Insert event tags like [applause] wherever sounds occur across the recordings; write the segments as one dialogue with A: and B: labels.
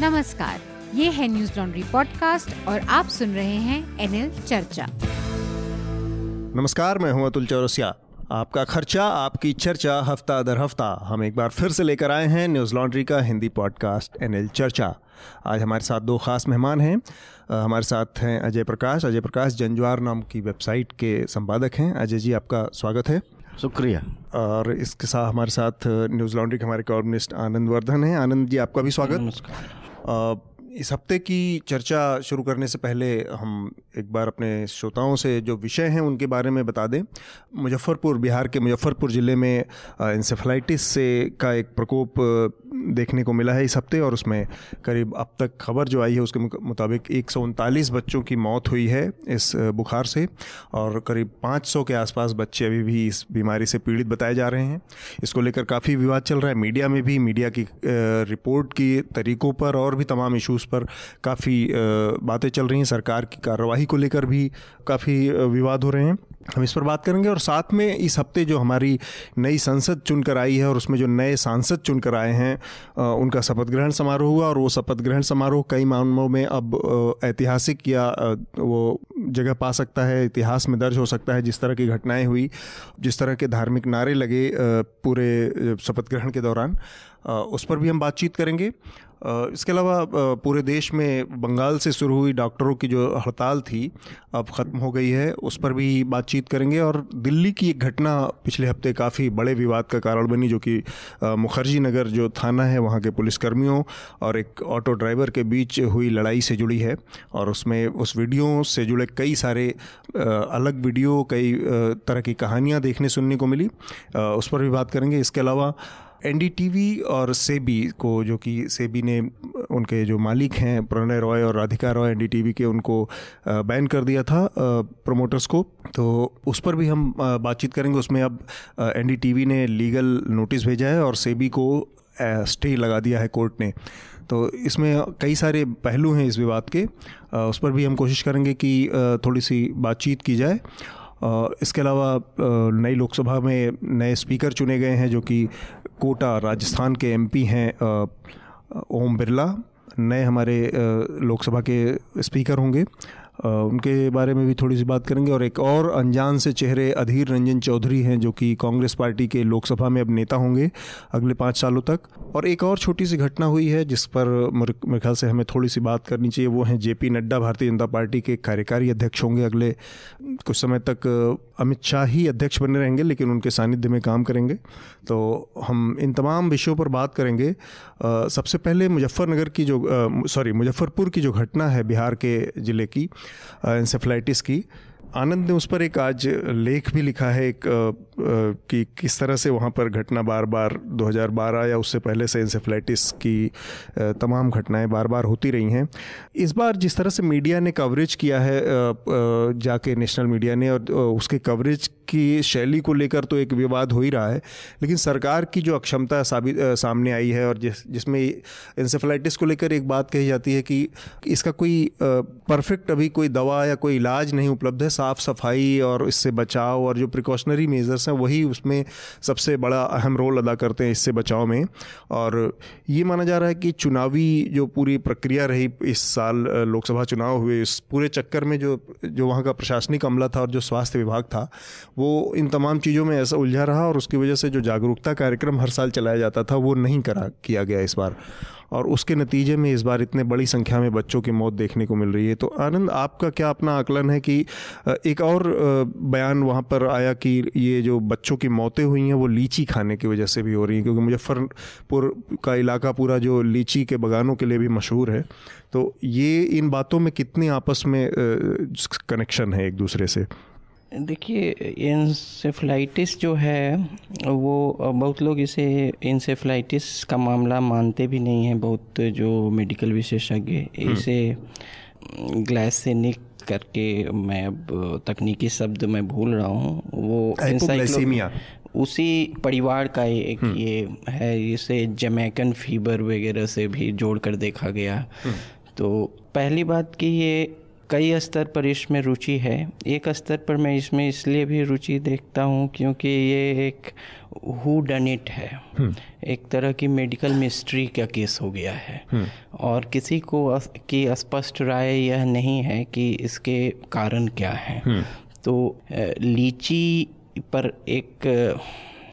A: नमस्कार ये है न्यूज़ लॉन्ड्री पॉडकास्ट और आप सुन रहे हैं एनएल चर्चा।
B: नमस्कार मैं हूँ अतुल चौरसिया। आपका खर्चा आपकी चर्चा हफ़्ता दर हफ़्ता। हम एक बार फिर से लेकर आए हैं न्यूज़ लॉन्ड्री का हिंदी पॉडकास्ट एनएल चर्चा। आज हमारे साथ दो खास मेहमान हैं। हमारे साथ हैं अजय प्रकाश। अजय प्रकाश जंजवार नाम की वेबसाइट के संपादक हैं। अजय जी आपका स्वागत है।
C: शुक्रिया।
B: और इसके साथ हमारे साथ न्यूज़ लॉन्ड्री के हमारे कॉर्मिस्ट आनंद वर्धन हैं। आनंद जी आपका भी स्वागत। नमस्कार इस हफ़्ते की चर्चा शुरू करने से पहले हम एक बार अपने श्रोताओं से जो विषय हैं उनके बारे में बता दें। मुजफ्फ़रपुर, बिहार के मुजफ्फ़रपुर ज़िले में इंसेफ्लाइटिस से का एक प्रकोप देखने को मिला है इस हफ़्ते और उसमें करीब अब तक खबर जो आई है उसके मुताबिक एक सौ उनतालीस बच्चों की मौत हुई है इस बुखार से और करीब 500 के आसपास बच्चे अभी भी इस बीमारी से पीड़ित बताए जा रहे हैं। इसको लेकर काफ़ी विवाद चल रहा है। मीडिया में भी, मीडिया की रिपोर्ट की तरीक़ों पर और भी तमाम इशूज़ पर काफ़ी बातें चल रही हैं। सरकार की कार्रवाई को लेकर भी काफ़ी विवाद हो रहे हैं। हम इस पर बात करेंगे और साथ में इस हफ़्ते जो हमारी नई संसद चुनकर आई है और उसमें जो नए सांसद चुनकर आए हैं उनका शपथ ग्रहण समारोह हुआ और वो शपथ ग्रहण समारोह कई मामलों में अब ऐतिहासिक या वो जगह पा सकता है, इतिहास में दर्ज हो सकता है। जिस तरह की घटनाएँ हुई, जिस तरह के धार्मिक नारे लगे पूरे शपथ ग्रहण के दौरान उस पर भी हम बातचीत करेंगे। इसके अलावा पूरे देश में बंगाल से शुरू हुई डॉक्टरों की जो हड़ताल थी, अब ख़त्म हो गई है, उस पर भी बातचीत करेंगे। और दिल्ली की एक घटना पिछले हफ़्ते काफ़ी बड़े विवाद का कारण बनी, जो कि मुखर्जी नगर जो थाना है, वहाँ के पुलिसकर्मियों और एक ऑटो ड्राइवर के बीच हुई लड़ाई से जुड़ी है। और उसमें, उस वीडियो से जुड़े कई सारे अलग वीडियो, कई तरह की कहानियाँ देखने सुनने को मिली। उस पर भी बात करेंगे। इसके अलावा एनडीटीवी और सेबी को, जो कि सेबी ने, उनके जो मालिक हैं, प्रणय रॉय और राधिका रॉय एनडीटीवी के, उनको बैन कर दिया था प्रमोटर्स को। तो उस पर भी हम बातचीत करेंगे। उसमें अब एनडीटीवी ने लीगल नोटिस भेजा है और सेबी को स्टे लगा दिया है कोर्ट ने। तो इसमें कई सारे पहलू हैं इस विवाद के। उस पर भी हम कोशिश करेंगे कि थोड़ी सी बातचीत की जाए। इसके अलावा नई लोकसभा में नए स्पीकर चुने गए हैं जो कि कोटा राजस्थान के एमपी हैं ओम बिरला। नए हमारे लोकसभा के स्पीकर होंगे। उनके बारे में भी थोड़ी सी बात करेंगे। और एक और अनजान से चेहरे अधीर रंजन चौधरी हैं, जो कि कांग्रेस पार्टी के लोकसभा में अब नेता होंगे अगले पाँच सालों तक। और एक और छोटी सी घटना हुई है, जिस पर मेरे ख्याल से हमें थोड़ी सी बात करनी चाहिए, वो हैं J P Nadda, Bharatiya Janata party के कार्यकारी अध्यक्ष होंगे अगले कुछ समय तक। अमित शाह ही अध्यक्ष बने रहेंगे, लेकिन उनके सानिध्य में काम करेंगे। तो हम इन तमाम विषयों पर बात करेंगे। सबसे पहले मुजफ्फरनगर की जो सॉरी मुजफ्फरपुर की जो घटना है बिहार के ज़िले की इंसेफ्लाइटिस की, आनंद ने उस पर एक आज लेख भी लिखा है, एक कि किस तरह से वहाँ पर घटना बार बार 2012 या उससे पहले से इंसेफ्लाइटिस की तमाम घटनाएँ बार बार होती रही हैं। इस बार जिस तरह से मीडिया ने कवरेज किया है जाके नेशनल मीडिया ने और उसके कवरेज की शैली को लेकर तो एक विवाद हो ही रहा है, लेकिन सरकार की जो अक्षमता साबित सामने आई है और जिस, जिसमें इंसेफ्लाइटिस को लेकर एक बात कही जाती है कि इसका कोई परफेक्ट अभी कोई दवा या कोई इलाज नहीं उपलब्ध है, साफ़ सफ़ाई और इससे बचाव और जो प्रिकॉशनरी मेजर्स हैं, वही उसमें सबसे बड़ा अहम रोल अदा करते हैं इससे बचाव में। और ये माना जा रहा है कि चुनावी जो पूरी प्रक्रिया रही इस साल लोकसभा चुनाव हुए, इस पूरे चक्कर में जो जो वहाँ का प्रशासनिक अमला था और जो स्वास्थ्य विभाग था, वो इन तमाम चीज़ों में ऐसा उलझा रहा और उसकी वजह से जो जागरूकता कार्यक्रम हर साल चलाया जाता था, वो नहीं करा, किया गया इस बार। और उसके नतीजे में इस बार इतने बड़ी संख्या में बच्चों की मौत देखने को मिल रही है। तो आनंद, आपका क्या अपना आकलन है कि एक और बयान वहाँ पर आया कि ये जो बच्चों की मौतें हुई हैं वो लीची खाने की वजह से भी हो रही हैं, क्योंकि मुजफ्फरपुर का इलाका पूरा जो लीची के बगानों के लिए भी मशहूर है। तो ये इन बातों में कितनी आपस में कनेक्शन है एक दूसरे से?
C: देखिए इंसेफ्लाइटिस जो है वो बहुत लोग इसे इंसेफ्लाइटिस का मामला मानते भी नहीं हैं बहुत जो मेडिकल विशेषज्ञ हम्म। इसे ग्लाइसेनिक करके मैं अब तकनीकी शब्द मैं भूल रहा हूँ वो उसी परिवार का एक हम्म। ये है इसे जमैकन फीवर वगैरह से भी जोड़ कर देखा गया हम्म। तो पहली बात कि ये कई स्तर पर इसमें रुचि है। एक स्तर पर मैं इसमें इसलिए भी रुचि देखता हूँ क्योंकि ये एक हु। डन इट है एक तरह की मेडिकल मिस्ट्री का केस हो गया है। और किसी को की स्पष्ट राय यह नहीं है कि इसके कारण क्या है। तो लीची पर एक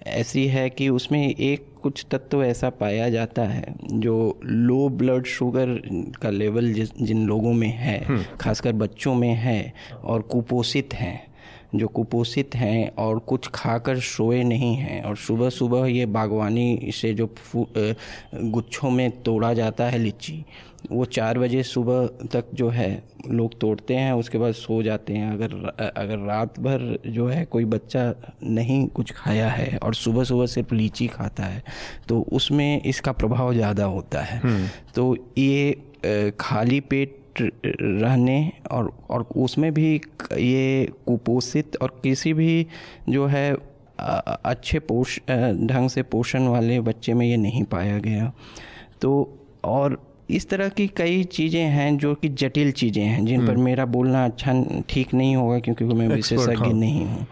C: ऐसी है कि उसमें एक कुछ तत्व ऐसा पाया जाता है जो लो ब्लड शुगर का लेवल जिन लोगों में है हम्म। खासकर बच्चों में है और कुपोषित हैं जो कुपोषित हैं और कुछ खाकर सोए नहीं हैं और सुबह सुबह ये बागवानी से जो गुच्छों में तोड़ा जाता है लीची वो चार बजे सुबह तक जो है लोग तोड़ते हैं उसके बाद सो जाते हैं अगर अगर रात भर जो है कोई बच्चा नहीं कुछ खाया है और सुबह सुबह सिर्फ़ लीची खाता है तो उसमें इसका प्रभाव ज़्यादा होता है हम्म। तो ये खाली पेट रहने और और उसमें भी ये कुपोषित और किसी भी जो है अच्छे पोष ढंग से पोषण वाले बच्चे में ये नहीं पाया गया तो और इस तरह की कई चीज़ें हैं जो कि जटिल चीज़ें हैं जिन पर हम्म। मेरा बोलना अच्छा ठीक नहीं होगा क्योंकि मैं विशेषज्ञ हाँ। नहीं हूँ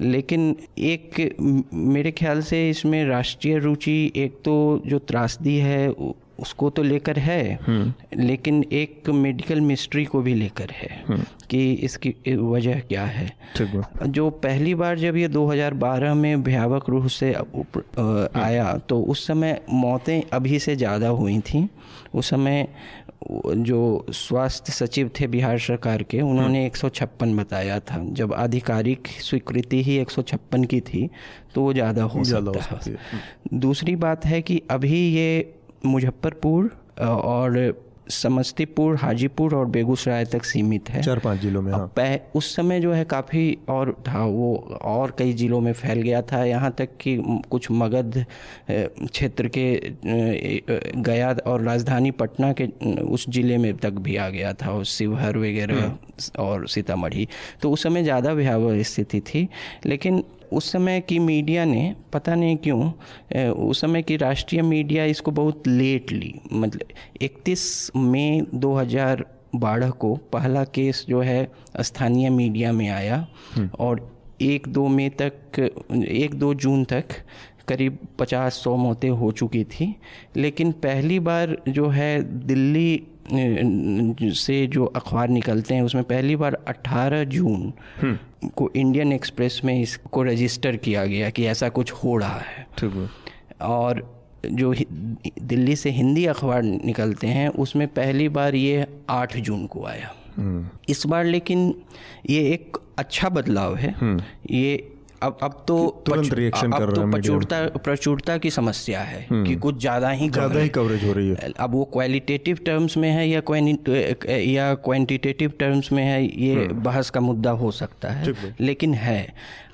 C: लेकिन एक मेरे ख्याल से इसमें राष्ट्रीय रुचि एक तो जो त्रासदी है उसको तो लेकर है हम्म। लेकिन एक मेडिकल मिस्ट्री को भी लेकर है हम्म। कि इसकी वजह क्या है। जो पहली बार जब ये 2012 में भयावक रूह से हम्म। आया तो उस समय मौतें अभी से ज़्यादा हुई थी। उस समय जो स्वास्थ्य सचिव थे बिहार सरकार के उन्होंने एक सौ छप्पन बताया था। जब आधिकारिक स्वीकृति ही एक सौ छप्पन की थी तो वो ज़्यादा हो सकता है। दूसरी बात है कि अभी ये मुजफ्फरपुर और समस्तीपुर हाजीपुर और बेगूसराय तक सीमित है
B: चार पाँच जिलों में हाँ।
C: उस समय जो है काफ़ी और था वो और कई जिलों में फैल गया था यहाँ तक कि कुछ मगध क्षेत्र के गया और राजधानी पटना के उस ज़िले में तक भी आ गया था और शिवहर वगैरह हम्म। और सीतामढ़ी तो उस समय ज़्यादा भयावह स्थिति थी लेकिन उस समय की मीडिया ने पता नहीं क्यों उस समय की राष्ट्रीय मीडिया इसको बहुत लेट ली मतलब 31 मई 2012 को पहला केस जो है स्थानीय मीडिया में आया हम्म। और एक दो मई तक एक दो जून तक करीब पचास सौ मौतें हो चुकी थी लेकिन पहली बार जो है दिल्ली से जो अखबार निकलते हैं उसमें पहली बार 18 जून हम्म। को इंडियन एक्सप्रेस में इसको रजिस्टर किया गया कि ऐसा कुछ हो रहा है और जो दिल्ली से हिंदी अखबार निकलते हैं उसमें पहली बार ये 8 जून को आया हम्म। इस बार लेकिन ये एक अच्छा बदलाव है हम्म। ये अब अब तो
B: तुरंत रिएक्शन कर
C: रहे हैं तो प्रचुरता प्रचुरता की समस्या है हम्म। कि कुछ ज़्यादा ही
B: ज़्यादा ही कवरेज हो रही है
C: अब वो क्वालिटेटिव टर्म्स में है या या क्वांटिटेटिव टर्म्स में है ये हम्म। बहस का मुद्दा हो सकता है लेकिन है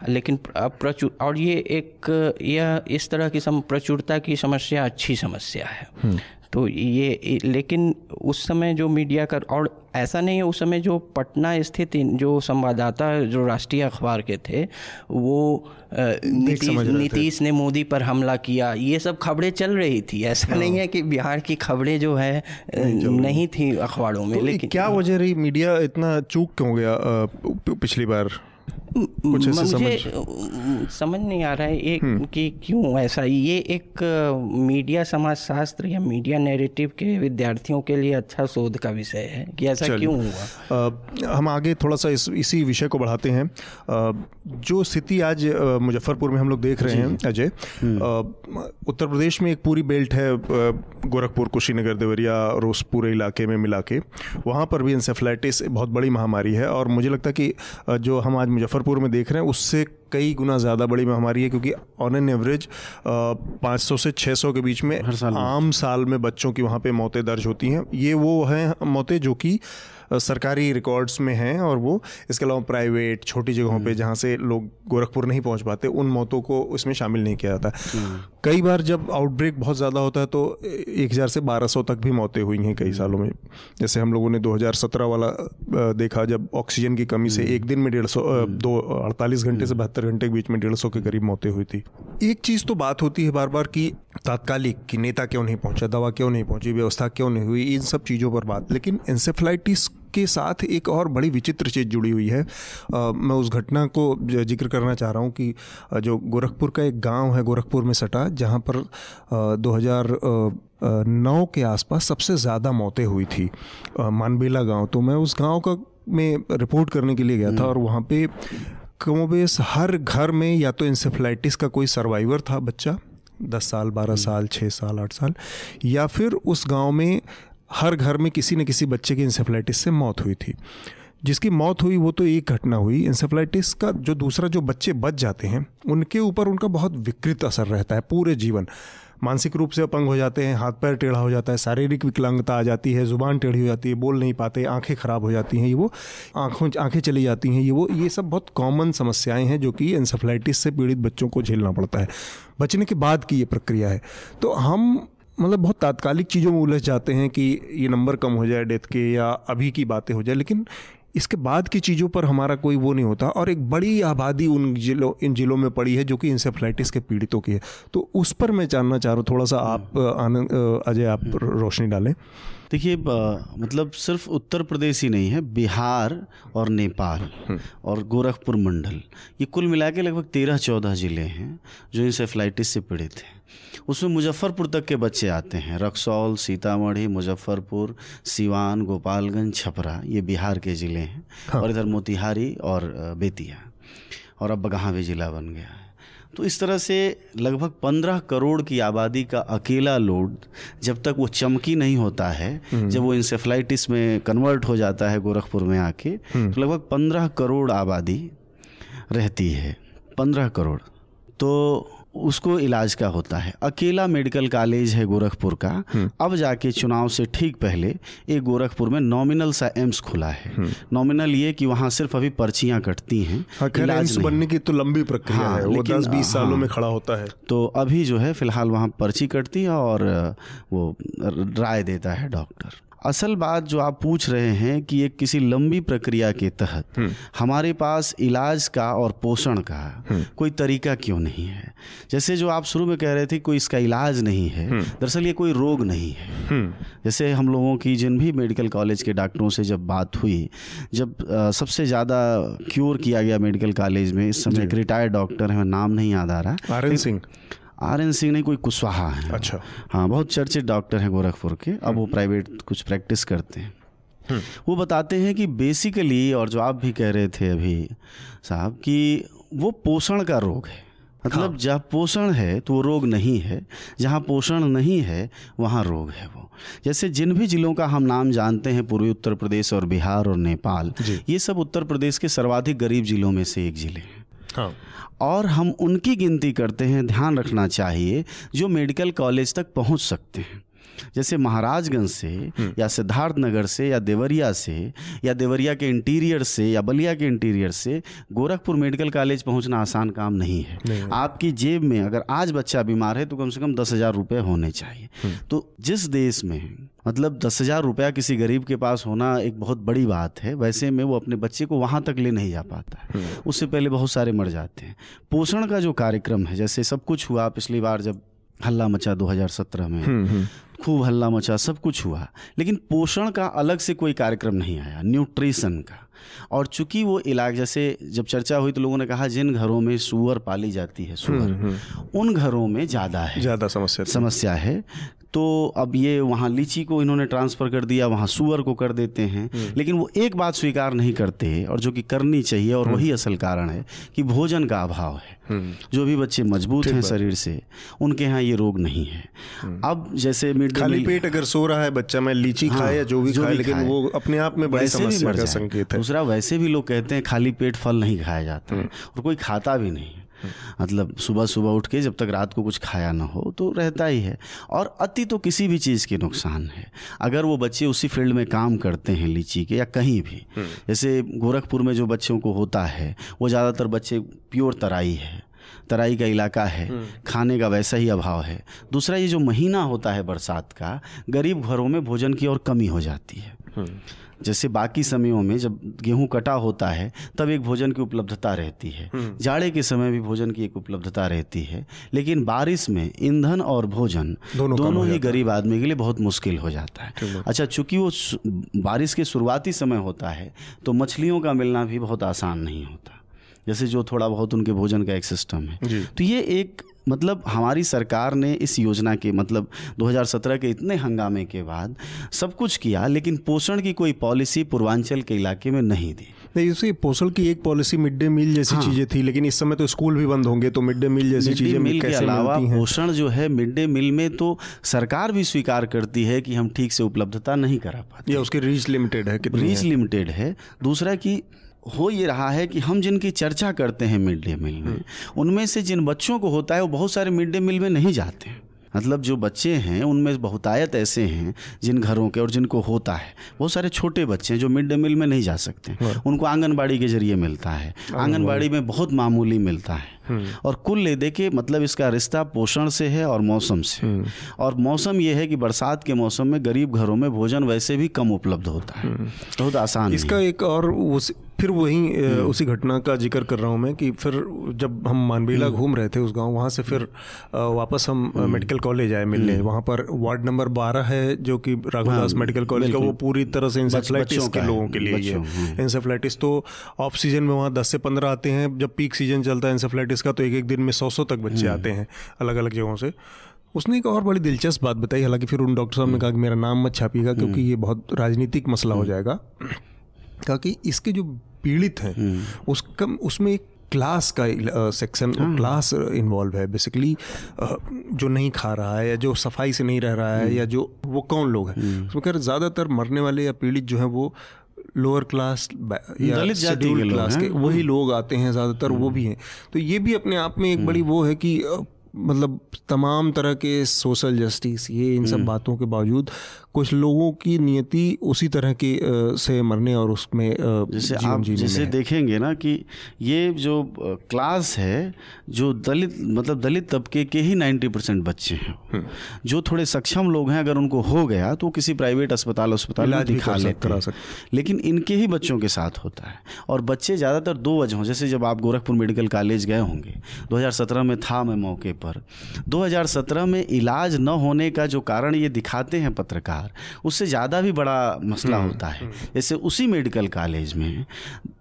C: लेकिन प्रचुर और ये एक यह इस तरह की सम, प्रचुरता की समस्या अच्छी समस्या है हम्म। तो ये लेकिन उस समय जो मीडिया कर और ऐसा नहीं है उस समय जो पटना स्थित जो संवाददाता जो राष्ट्रीय अखबार के थे वो नीतीश नीतीश ने मोदी पर हमला किया ये सब खबरें चल रही थी। ऐसा हाँ। नहीं है कि बिहार की खबरें जो है नहीं, नहीं थी अखबारों में तो
B: लेकिन क्या वजह रही? मीडिया इतना चूक क्यों गया पिछली बार?
C: कुछ ऐसे मुझे समझ समझ नहीं आ रहा है एक हम्म। कि क्यों ऐसा ये एक मीडिया समाज शास्त्र या मीडिया नैरेटिव के विद्यार्थियों के लिए अच्छा शोध का विषय है कि ऐसा क्यों हुआ?
B: आ, हम आगे थोड़ा सा इस इसी विषय को बढ़ाते हैं। आ, जो स्थिति आज मुजफ्फरपुर में हम लोग देख रहे हैं अजय हम्म। उत्तर प्रदेश में एक पूरी बेल्ट है गोरखपुर कुशीनगर देवरिया और उस पूरे इलाके में मिला के। वहाँ पर भी इंसेफ्लाइटिस बहुत बड़ी महामारी है और मुझे लगता है कि जो हम आज मुजफ्फरपुर में देख रहे हैं। उससे कई गुना ज़्यादा बड़ी महामारी है क्योंकि ऑन एन एवरेज 500 से 600 के बीच में हर साल आम साल में बच्चों की वहाँ पे मौतें दर्ज होती हैं। ये वो हैं मौतें जो कि सरकारी रिकॉर्ड्स में हैं और वो इसके अलावा प्राइवेट छोटी जगहों पे हम्म। जहाँ से लोग गोरखपुर नहीं पहुँच पाते उन मौतों को इसमें शामिल नहीं किया जाता। हम्म। कई बार जब आउटब्रेक बहुत ज़्यादा होता है तो एक हज़ार से बारह सौ तक भी मौतें हुई हैं कई सालों में। जैसे हम लोगों ने 2017 वाला देखा जब ऑक्सीजन की कमी से हम्म। एक दिन में डेढ़ सौ दो अड़तालीस घंटे से बहत्तर बहत्तर घंटे के बीच में डेढ़ सौ के करीब मौतें हुई थी। एक चीज़ तो बात होती है बार बार कि तात्कालिक कि नेता क्यों नहीं पहुँचा दवा क्यों नहीं पहुँची व्यवस्था क्यों नहीं हुई इन सब चीज़ों पर बात। लेकिन इंसेफ्लाइटिस के साथ एक और बड़ी विचित्र चीज़ जुड़ी हुई है आ, मैं उस घटना को ज़िक्र करना चाह रहा हूँ कि जो गोरखपुर का एक गाँव है गोरखपुर में सटा जहाँ पर दो नौ के आसपास सबसे ज़्यादा मौतें हुई थी मानबेला गाँव तो मैं उस गाँव का में रिपोर्ट करने के लिए गया था हम्म। और वहाँ पे कमोबेश हर घर में या तो इंसेफ्लाइटिस का कोई सर्वाइवर था बच्चा दस साल बारह हम्म। साल छः साल आठ साल या फिर उस गाँव में हर घर में किसी न किसी बच्चे की इंसेफ्लाइटिस से मौत हुई थी। जिसकी मौत हुई, वो तो एक घटना हुई। इंसेफ्लाइटिस का जो दूसरा जो बच्चे बच जाते हैं, उनके ऊपर उनका बहुत विकृत असर रहता है पूरे जीवन। मानसिक रूप से अपंग हो जाते हैं, हाथ पैर टेढ़ा हो जाता है, शारीरिक विकलांगता आ जाती है, ज़ुबान टेढ़ी हो जाती है, बोल नहीं पाते, आँखें ख़राब हो जाती हैं, ये वो आँखों, आँखें चली जाती हैं, ये वो, ये सब बहुत कॉमन समस्याएँ हैं जो कि इंसेफ्लाइटिस से पीड़ित बच्चों को झेलना पड़ता है। बचने के बाद की ये प्रक्रिया है। तो हम मतलब बहुत तात्कालिक चीज़ों में उलझ जाते हैं कि ये नंबर कम हो जाए डेथ के या अभी की बातें हो जाए लेकिन इसके बाद की चीज़ों पर हमारा कोई वो नहीं होता। और एक बड़ी आबादी उन जिलों इन जिलों में पड़ी है जो कि इंसेफ्लाइटिस के पीड़ितों की है। तो उस पर मैं जानना चाह रहा हूँ थोड़ा सा आप आनंद अजय आप रोशनी डालें।
D: देखिए मतलब सिर्फ़ उत्तर प्रदेश ही नहीं है बिहार और नेपाल हम्म। और गोरखपुर मंडल। ये कुल मिला के लगभग तेरह चौदह ज़िले हैं जो इंसेफ्लाइटिस से पीड़ित हैं। उसमें मुजफ्फरपुर तक के बच्चे आते हैं रक्सौल सीतामढ़ी मुजफ्फरपुर सिवान गोपालगंज छपरा ये बिहार के ज़िले हैं हाँ। और इधर मोतिहारी और बेतिया और अब बगहा भी ज़िला बन गया है तो इस तरह से लगभग पंद्रह करोड़ की आबादी का अकेला लोड जब तक वो चमकी नहीं होता है हम्म। जब वो इंसेफ्लाइटिस में कन्वर्ट हो जाता है गोरखपुर में आके हम्म। तो लगभग पंद्रह करोड़ आबादी रहती है पंद्रह करोड़ तो उसको इलाज का होता है? अकेला मेडिकल कॉलेज है गोरखपुर का। हम्म। अब जाके चुनाव से ठीक पहले एक गोरखपुर में नॉमिनल सा एम्स खुला है। Nominal hmm. ये कि वहाँ सिर्फ़ अभी पर्चियाँ कटती हैं
B: हाँ, इलाज बनने की तो लंबी प्रक्रिया हाँ, है वो दस बीस सालों हाँ, में खड़ा होता है।
D: तो अभी जो है फ़िलहाल वहाँ पर्ची कटती है और वो राय देता है डॉक्टर। असल बात जो आप पूछ रहे हैं कि एक किसी लंबी प्रक्रिया के तहत हम्म। हमारे पास इलाज का और पोषण का हम्म। कोई तरीका क्यों नहीं है जैसे जो आप शुरू में कह रहे थे कोई इसका इलाज नहीं है हम्म। दरअसल ये कोई रोग नहीं है जैसे हम लोगों की जिन भी मेडिकल कॉलेज के डॉक्टरों से जब बात हुई जब सबसे ज़्यादा क्योर किया गया मेडिकल कॉलेज में इस समय एक रिटायर्ड डॉक्टर है नाम नहीं याद आ रहा
B: सिंह
D: आर एन सिंह नहीं कोई कुशवाहा है।
B: अच्छा।
D: हाँ बहुत चर्चित डॉक्टर हैं गोरखपुर के। अब वो प्राइवेट हम्म। कुछ प्रैक्टिस करते हैं। हम्म। वो बताते हैं कि बेसिकली और जो आप भी कह रहे थे अभी साहब कि वो पोषण का रोग है। मतलब हाँ। जहाँ पोषण है तो वो रोग नहीं है। जहाँ पोषण नहीं है वहाँ रोग है वो। जैसे जिन भी जिलों का हम नाम जानते हैं पूर्वी उत्तर प्रदेश और बिहार और नेपाल ये सब उत्तर प्रदेश के सर्वाधिक गरीब जिलों में से एक ज़िले हैं। हाँ। और हम उनकी गिनती करते हैं, ध्यान रखना चाहिए, जो मेडिकल कॉलेज तक पहुँच सकते हैं। जैसे महाराजगंज से हम्म। या सिद्धार्थ नगर से या देवरिया से या देवरिया के इंटीरियर से या बलिया के इंटीरियर से गोरखपुर मेडिकल कॉलेज पहुँचना आसान काम नहीं है नहीं आपकी जेब में अगर आज बच्चा बीमार है तो कम से कम दस हज़ार रुपये होने चाहिए हम्म। तो जिस देश में मतलब दस हज़ार रुपया किसी गरीब के पास होना एक बहुत बड़ी बात है वैसे में वो अपने बच्चे को वहाँ तक ले नहीं जा पाता है हम्म। उससे पहले बहुत सारे मर जाते हैं पोषण का जो कार्यक्रम है जैसे सब कुछ हुआ पिछली बार जब हल्ला मचा 2017 में। हम्म, हम्म। खूब हल्ला मचा सब कुछ हुआ। लेकिन पोषण का अलग से कोई कार्यक्रम नहीं आया न्यूट्रिशन का। और चूँकि वो इलाज जैसे जब चर्चा हुई तो लोगों ने कहा जिन घरों में सुअर पाली जाती है सुअर उन घरों में ज़्यादा है।
B: ज़्यादा समस्या
D: समस्या है। तो अब ये वहाँ लीची को इन्होंने ट्रांसफ़र कर दिया वहाँ सुअर को कर देते हैं। हम्म। लेकिन वो एक बात स्वीकार नहीं करते और जो कि करनी चाहिए और हम्म। वही असल कारण है कि भोजन का अभाव है। हम्म। जो भी बच्चे मज़बूत हैं शरीर से उनके यहाँ ये रोग नहीं है। अब जैसे
B: मिड खाली पेट अगर सो रहा है बच्चा मैं लीची हाँ, खाए या जो भी जो खाए लेकिन वो अपने आप में बड़ी समस्या का संकेत है।
D: दूसरा वैसे भी लोग कहते हैं खाली पेट फल नहीं खाया जाता। और कोई खाता भी नहीं। मतलब सुबह सुबह उठ के जब तक रात को कुछ खाया ना हो तो रहता ही है। और अति तो किसी भी चीज़ के नुकसान है। अगर वो बच्चे उसी फ़ील्ड में काम करते हैं लीची के या कहीं भी हम्म। जैसे गोरखपुर में जो बच्चों को होता है वो ज़्यादातर बच्चे प्योर तराई है तराई का इलाका है हम्म। खाने का वैसा ही अभाव है। दूसरा ये जो महीना होता है बरसात का गरीब घरों में भोजन की और कमी हो जाती है। जैसे बाकी समयों में जब गेहूँ कटा होता है तब एक भोजन की उपलब्धता रहती है। जाड़े के समय भी भोजन की एक उपलब्धता रहती है लेकिन बारिश में ईंधन और भोजन
B: दोनों
D: दोनों
B: ही
D: गरीब आदमी के लिए बहुत मुश्किल हो जाता है। अच्छा चूँकि वो बारिश के शुरुआती समय होता है तो मछलियों का मिलना भी बहुत आसान नहीं होता। जैसे जो थोड़ा बहुत उनके भोजन का एक सिस्टम है। तो ये एक मतलब हमारी सरकार ने इस योजना के मतलब 2017 के इतने हंगामे के बाद सब कुछ किया लेकिन पोषण की कोई पॉलिसी पूर्वांचल के इलाके में नहीं दी
B: नहीं उसी पोषण की एक पॉलिसी मिड डे मील जैसी हाँ। चीज़ें थी लेकिन इस समय तो स्कूल भी बंद होंगे तो मिड डे मील जैसी चीज़ें
D: मील के अलावा पोषण जो है मिड डे मील में तो सरकार भी स्वीकार करती है कि हम ठीक से उपलब्धता नहीं करा पाते।
B: या उसकी रीच लिमिटेड है
D: रीच लिमिटेड है। दूसरा कि हो ये रहा है कि हम जिनकी चर्चा करते हैं मिड डे मील में उनमें से जिन बच्चों को होता है वो बहुत सारे मिड डे मील में नहीं जाते हैं। मतलब जो बच्चे हैं उनमें बहुतायत ऐसे हैं जिन घरों के और जिनको होता है बहुत सारे छोटे बच्चे हैं जो मिड डे मील में नहीं जा सकते उनको आंगनबाड़ी के ज़रिए मिलता है। आंगनबाड़ी। में बहुत मामूली मिलता है। और कुल ले दे के मतलब इसका रिश्ता पोषण से है और मौसम से। और मौसम ये है कि बरसात के मौसम में गरीब घरों में भोजन वैसे भी कम उपलब्ध होता है। बहुत आसान
B: इसका एक और उस फिर वही
D: हम्म।
B: उसी घटना का ज़िक्र कर रहा हूँ मैं कि फिर जब हम मानबीला
D: हम्म।
B: घूम रहे थे उस गाँव वहाँ से फिर वापस हम मेडिकल कॉलेज आए मिलने
D: हम्म।
B: वहाँ पर वार्ड नंबर बारह है जो कि राघवदास मेडिकल कॉलेज का वो पूरी तरह से इंसेफ्लाइटिस
D: हाँ,
B: के लोगों के लिए ही
D: हम्म।
B: है इंसेफ्लाइटिस तो ऑफ़ सीज़न में वहाँ दस से पंद्रह आते हैं जब पीक सीज़न चलता है इंसेफ्लाइटिस का तो एक एक दिन में सौ सौ तक बच्चे
D: हम्म।
B: आते हैं अलग अलग जगहों से उसने एक और बड़ी दिलचस्प बात बताई हालाँकि फिर उन डॉक्टर साहब
D: हम्म।
B: ने कहा कि मेरा नाम मत छापिएगा क्योंकि ये बहुत राजनीतिक मसला हो जाएगा कहा कि इसके जो पीड़ित हैं
D: हम्म।
B: उसका उसमें एक क्लास का सेक्शन
D: हाँ।
B: क्लास इन्वॉल्व है बेसिकली जो नहीं खा रहा है या जो सफ़ाई से नहीं रह रहा
D: हम्म।
B: है या जो वो कौन लोग हैं? उसमें कह रहे ज़्यादातर मरने वाले या पीड़ित जो हैं वो लोअर क्लास या
D: दलित जाति के
B: क्लास के वही लोग आते हैं ज़्यादातर वो भी हैं। तो ये भी अपने आप में एक बड़ी वो है कि मतलब तमाम तरह के सोशल जस्टिस ये इन सब बातों के बावजूद कुछ लोगों की नियति उसी तरह की से मरने और उसमें
D: जैसे आप जैसे देखेंगे ना कि ये जो क्लास है जो दलित मतलब दलित तबके के ही 90 परसेंट बच्चे हैं।
B: हम्म।
D: जो थोड़े सक्षम लोग हैं अगर उनको हो गया तो किसी प्राइवेट अस्पताल अस्पताल में दिखा लेते हैं। लेकिन इनके ही बच्चों के साथ होता है। और बच्चे ज़्यादातर दो वजहों जैसे जब आप गोरखपुर मेडिकल कॉलेज गए होंगे 2017 में था मैं मौके पर। 2017 में इलाज न होने का जो कारण ये दिखाते हैं पत्रकार उससे ज़्यादा भी बड़ा मसला होता है। जैसे उसी मेडिकल कॉलेज में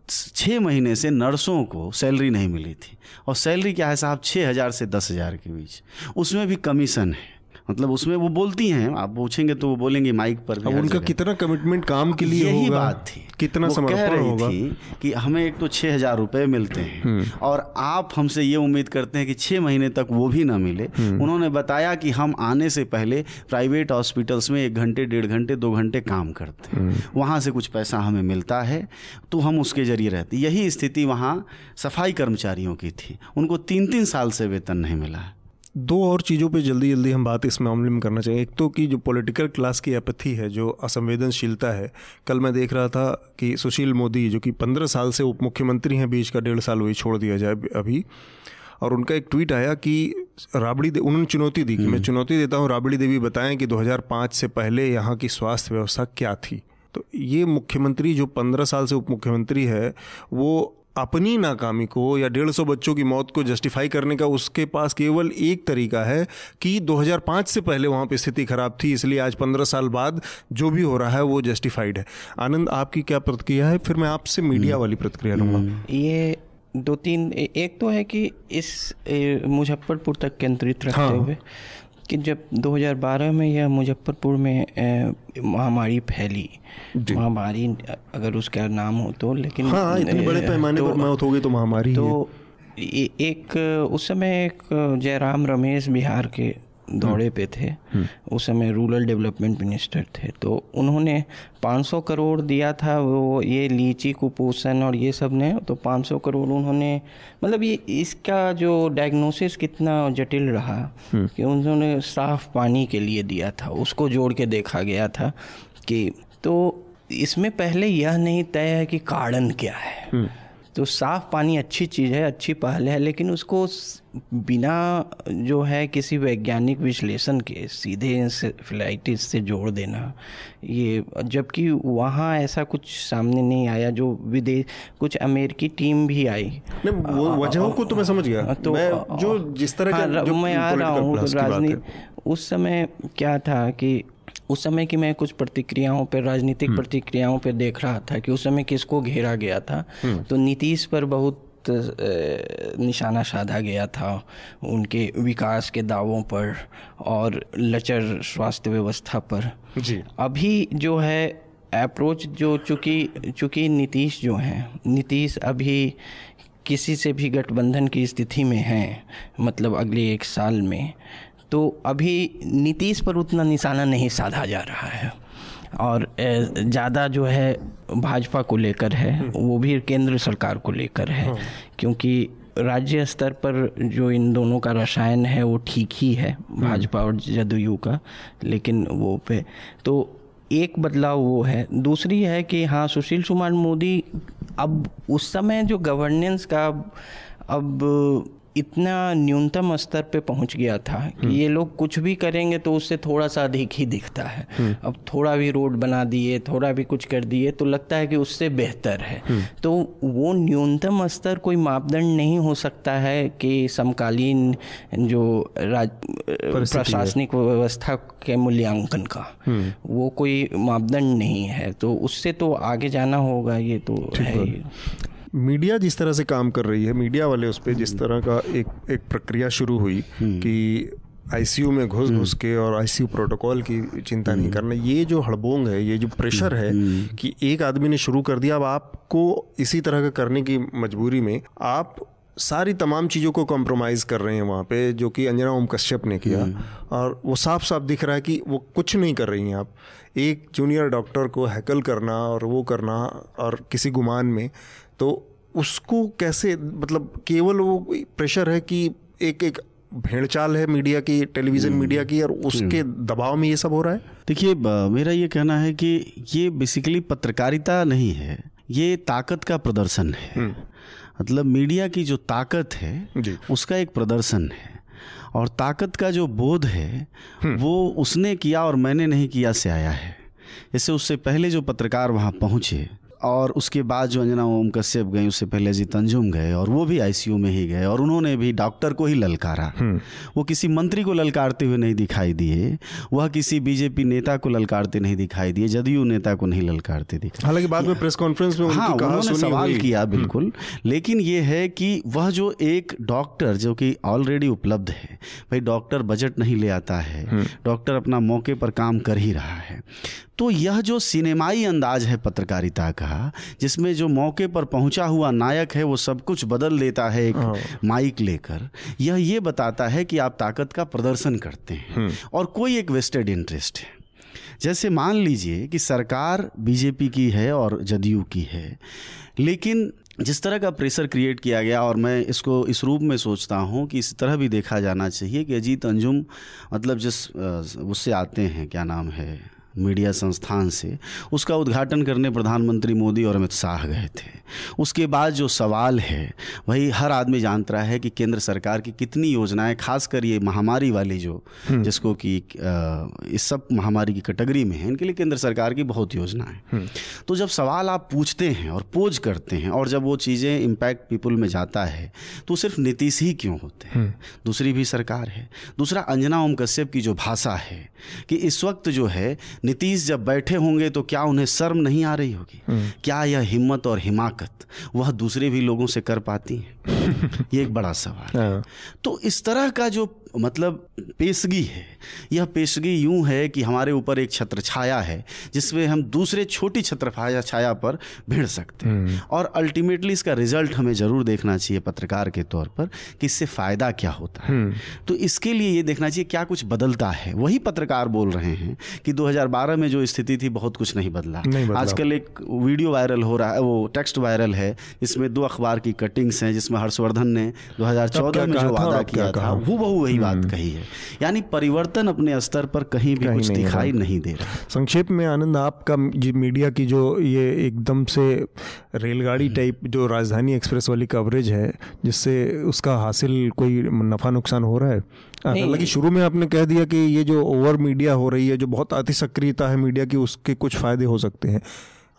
D: छः महीने से नर्सों को सैलरी नहीं मिली थी और सैलरी क्या है साहब? छः हज़ार से दस हज़ार के बीच। उसमें भी कमीशन है। मतलब उसमें वो बोलती हैं आप पूछेंगे तो वो बोलेंगे माइक पर भी
B: उनका कितना कमिटमेंट काम के लिए
D: यही
B: होगा?
D: बात थी।
B: कितना
D: वो कह रही
B: होगा?
D: थी कि हमें एक तो छः हज़ार रुपये मिलते हैं
B: हम्म।
D: और आप हमसे ये उम्मीद करते हैं कि छः महीने तक वो भी ना मिले।
B: हम्म।
D: उन्होंने बताया कि हम आने से पहले प्राइवेट हॉस्पिटल्स में एक घंटे डेढ़ घंटे दो घंटे काम करते
B: हम्म।
D: हैं वहाँ से कुछ पैसा हमें मिलता है तो हम उसके ज़रिए रहते यही स्थिति वहाँ सफ़ाई कर्मचारियों की थी। उनको तीन तीन साल से वेतन नहीं मिला। है
B: दो और चीज़ों पे जल्दी जल्दी हम बात इस मामले में करना चाहिए एक तो कि जो पॉलिटिकल क्लास की अपथी है जो असंवेदनशीलता है कल मैं देख रहा था कि सुशील मोदी जो कि पंद्रह साल से उप मुख्यमंत्री हैं बीच का डेढ़ साल वही छोड़ दिया जाए अभी और उनका एक ट्वीट आया कि राबड़ी दे उन्होंने चुनौती दी कि मैं चुनौती देता हूँ राबड़ी देवी बताएँ कि 2005 से पहले यहाँ की स्वास्थ्य व्यवस्था क्या थी। तो ये मुख्यमंत्री जो पंद्रह साल से उप मुख्यमंत्री है वो अपनी नाकामी को या डेढ़ सौ बच्चों की मौत को जस्टिफाई करने का उसके पास केवल एक तरीका है कि 2005 से पहले वहाँ पर स्थिति खराब थी इसलिए आज 15 साल बाद जो भी हो रहा है वो जस्टिफाइड है। आनंद आपकी क्या प्रतिक्रिया है? फिर मैं आपसे मीडिया वाली प्रतिक्रिया लूँगा।
C: ये दो तीन एक तो है कि इस मुजफ्फरपुर तक केंद्रित रखते
B: हाँ।
C: हुए कि जब 2012 में यह मुजफ्फरपुर में महामारी फैली महामारी अगर उसका नाम हो तो लेकिन
B: हाँ इतने बड़े पैमाने
C: तो-
B: पर मौत हो गई तो महामारी
C: तो है। एक उस समय एक जयराम रमेश बिहार के दौरे पे थे। उस समय रूरल डेवलपमेंट मिनिस्टर थे। तो उन्होंने 500 करोड़ दिया था वो ये लीची कुपोषण और ये सबने तो 500 करोड़ उन्होंने मतलब ये इसका जो डायग्नोसिस कितना जटिल रहा कि उन्होंने साफ़ पानी के लिए दिया था उसको जोड़ के देखा गया था कि तो इसमें पहले यह नहीं तय है कि कारण क्या है। तो साफ़ पानी अच्छी चीज़ है अच्छी पहल है लेकिन उसको बिना जो है किसी वैज्ञानिक विश्लेषण के सीधे इंसेफ्लाइटिस से जोड़ देना ये जबकि वहाँ ऐसा कुछ सामने नहीं आया जो विदेश कुछ अमेरिकी टीम भी आई।
B: नहीं वो वजहों को तो मैं समझ गया। तो मैं जो जिस तरह
C: हाँ,
B: का जो
C: मैं आ रहा हूँ राजनीति उस समय क्या था कि उस समय की मैं कुछ प्रतिक्रियाओं पर राजनीतिक हम्म। प्रतिक्रियाओं पर देख रहा था कि उस समय किसको घेरा गया था हम्म। तो नीतीश पर बहुत निशाना साधा गया था उनके विकास के दावों पर और लचर स्वास्थ्य व्यवस्था पर
B: जी
C: अभी जो है अप्रोच जो चूँकि चूँकि नीतीश जो हैं नीतीश अभी किसी से भी गठबंधन की स्थिति में हैं मतलब अगले एक साल में तो अभी नीतीश पर उतना निशाना नहीं साधा जा रहा है। और ज़्यादा जो है भाजपा को लेकर है वो भी केंद्र सरकार को लेकर है। हाँ। क्योंकि राज्य स्तर पर जो इन दोनों का रसायन है वो ठीक ही है भाजपा और जदयू का लेकिन वो पे। तो एक बदलाव वो है। दूसरी है कि हाँ सुशील कुमार मोदी अब उस समय जो गवर्नेंस का अब इतना न्यूनतम स्तर पे पहुँच गया था कि हम्म। ये लोग कुछ भी करेंगे तो उससे थोड़ा सा अधिक ही दिखता है। हम्म। अब थोड़ा भी रोड बना दिए थोड़ा भी कुछ कर दिए तो लगता है कि उससे बेहतर है। हम्म। तो वो न्यूनतम स्तर कोई मापदंड नहीं हो सकता है कि समकालीन जो राज प्रशासनिक व्यवस्था के मूल्यांकन का। वो कोई मापदंड नहीं है। तो उससे तो आगे जाना होगा ये तो है।
B: मीडिया जिस तरह से काम कर रही है मीडिया वाले उस पर जिस तरह का एक एक प्रक्रिया शुरू हुई हम्म। कि आईसीयू में घुस घुस के और आईसीयू प्रोटोकॉल की चिंता नहीं हम्म। करना ये जो हड़बोंग है ये जो प्रेशर है हम्म। कि एक आदमी ने शुरू कर दिया अब आपको इसी तरह का करने की मजबूरी में आप सारी तमाम चीज़ों को कॉम्प्रोमाइज़ कर रहे हैं वहाँ पे जो कि अंजना ओम कश्यप ने किया और वो साफ़ साफ़ दिख रहा है कि वो कुछ नहीं कर रही हैं आप एक जूनियर डॉक्टर को हैकल करना और वो करना और किसी गुमान में तो उसको कैसे मतलब केवल वो प्रेशर है कि एक एक भेड़चाल है मीडिया की टेलीविज़न मीडिया की और उसके हम्म। दबाव में ये सब हो रहा है?
D: देखिए मेरा ये कहना है कि ये बेसिकली पत्रकारिता नहीं है ये ताकत का प्रदर्शन है। हम्म। मतलब मीडिया की जो ताकत है उसका एक प्रदर्शन है। और ताकत का जो बोध है हम्म। वो उसने किया और मैंने नहीं किया से आया है इससे उससे पहले जो पत्रकार वहाँ पहुँचे और उसके बाद जो अंजना ओम कश्यप गए उससे पहले जी तंजुम गए और वो भी आईसीयू में ही गए और उन्होंने भी डॉक्टर को ही ललकारा हम्म। वो किसी मंत्री को ललकारते हुए नहीं दिखाई दिए वह किसी बीजेपी नेता को ललकारते नहीं दिखाई दिए जदयू नेता को नहीं ललकारते दिखाई
B: हालाँकि बाद में प्रेस कॉन्फ्रेंस में हाँ उन्होंने
D: सवाल किया हम्म। बिल्कुल लेकिन ये है कि वह जो एक डॉक्टर जो कि ऑलरेडी उपलब्ध है भाई डॉक्टर बजट नहीं ले आता है हम्म। डॉक्टर अपना मौके पर काम कर ही रहा है तो यह जो सिनेमाई अंदाज है पत्रकारिता का जिसमें जो मौके पर पहुँचा हुआ नायक है वो सब कुछ बदल देता है एक हाँ। माइक लेकर यह ये बताता है कि आप ताकत का प्रदर्शन करते हैं हम्म। और कोई एक वेस्टेड इंटरेस्ट है जैसे मान लीजिए कि सरकार बीजेपी की है और जदयू की है लेकिन जिस तरह का प्रेशर क्रिएट किया गया और मैं इसको इस रूप में सोचता हूँ कि इस तरह भी देखा जाना चाहिए कि अजीत अंजुम मतलब जिस उससे आते हैं क्या नाम है मीडिया संस्थान से उसका उद्घाटन करने प्रधानमंत्री मोदी और अमित शाह गए थे उसके बाद जो सवाल है वही हर आदमी जानता है कि केंद्र सरकार की कितनी योजनाएँ खासकर ये महामारी वाली जो हम्म। जिसको कि इस सब महामारी की कैटेगरी में है इनके लिए केंद्र सरकार की बहुत योजनाएँ हम्म। तो जब सवाल आप पूछते हैं और पोज करते हैं और जब वो चीज़ें इम्पैक्ट पीपुल में जाता है तो सिर्फ़ नीतीश ही क्यों होते हैं हम्म। दूसरी भी सरकार है दूसरा अंजना ओम कश्यप की जो भाषा है कि इस वक्त जो है नीतीश जब बैठे होंगे तो क्या उन्हें शर्म नहीं आ रही होगी? क्या यह हिम्मत और हिमाकत वह दूसरे भी लोगों से कर पाती है? [laughs] ये एक बड़ा सवाल है। हाँ। तो इस तरह का जो मतलब पेशगी है यह पेशगी यूँ है कि हमारे ऊपर एक छत्र छाया है जिसमें हम दूसरे छोटी छत्र छाया पर भिड़ सकते हैं हम्म। और अल्टीमेटली इसका रिज़ल्ट हमें ज़रूर देखना चाहिए पत्रकार के तौर पर कि इससे फ़ायदा क्या होता है हम्म। तो इसके लिए ये देखना चाहिए क्या कुछ बदलता है वही पत्रकार बोल रहे हैं कि 2012 में जो स्थिति थी बहुत कुछ नहीं बदला, नहीं बदला। आजकल एक वीडियो वायरल हो रहा है वो टेक्स्ट वायरल है इसमें दो अखबार की कटिंग्स हैं जिसमें हर्षवर्धन ने 2014 में जो वादा किया था वो बहु वही बात कही है। यानी परिवर्तन अपने स्तर पर कहीं भी कहीं कुछ नहीं दिखाई नहीं दे रहा।
B: संक्षेप में आनंद आपका मीडिया की जो ये एकदम से रेलगाड़ी टाइप जो राजधानी एक्सप्रेस वाली कवरेज है जिससे उसका हासिल कोई नफ़ा नुकसान हो रहा है? हालाँकि शुरू में आपने कह दिया कि ये जो ओवर मीडिया हो रही है जो बहुत अति सक्रियता है मीडिया की उसके कुछ फ़ायदे हो सकते हैं।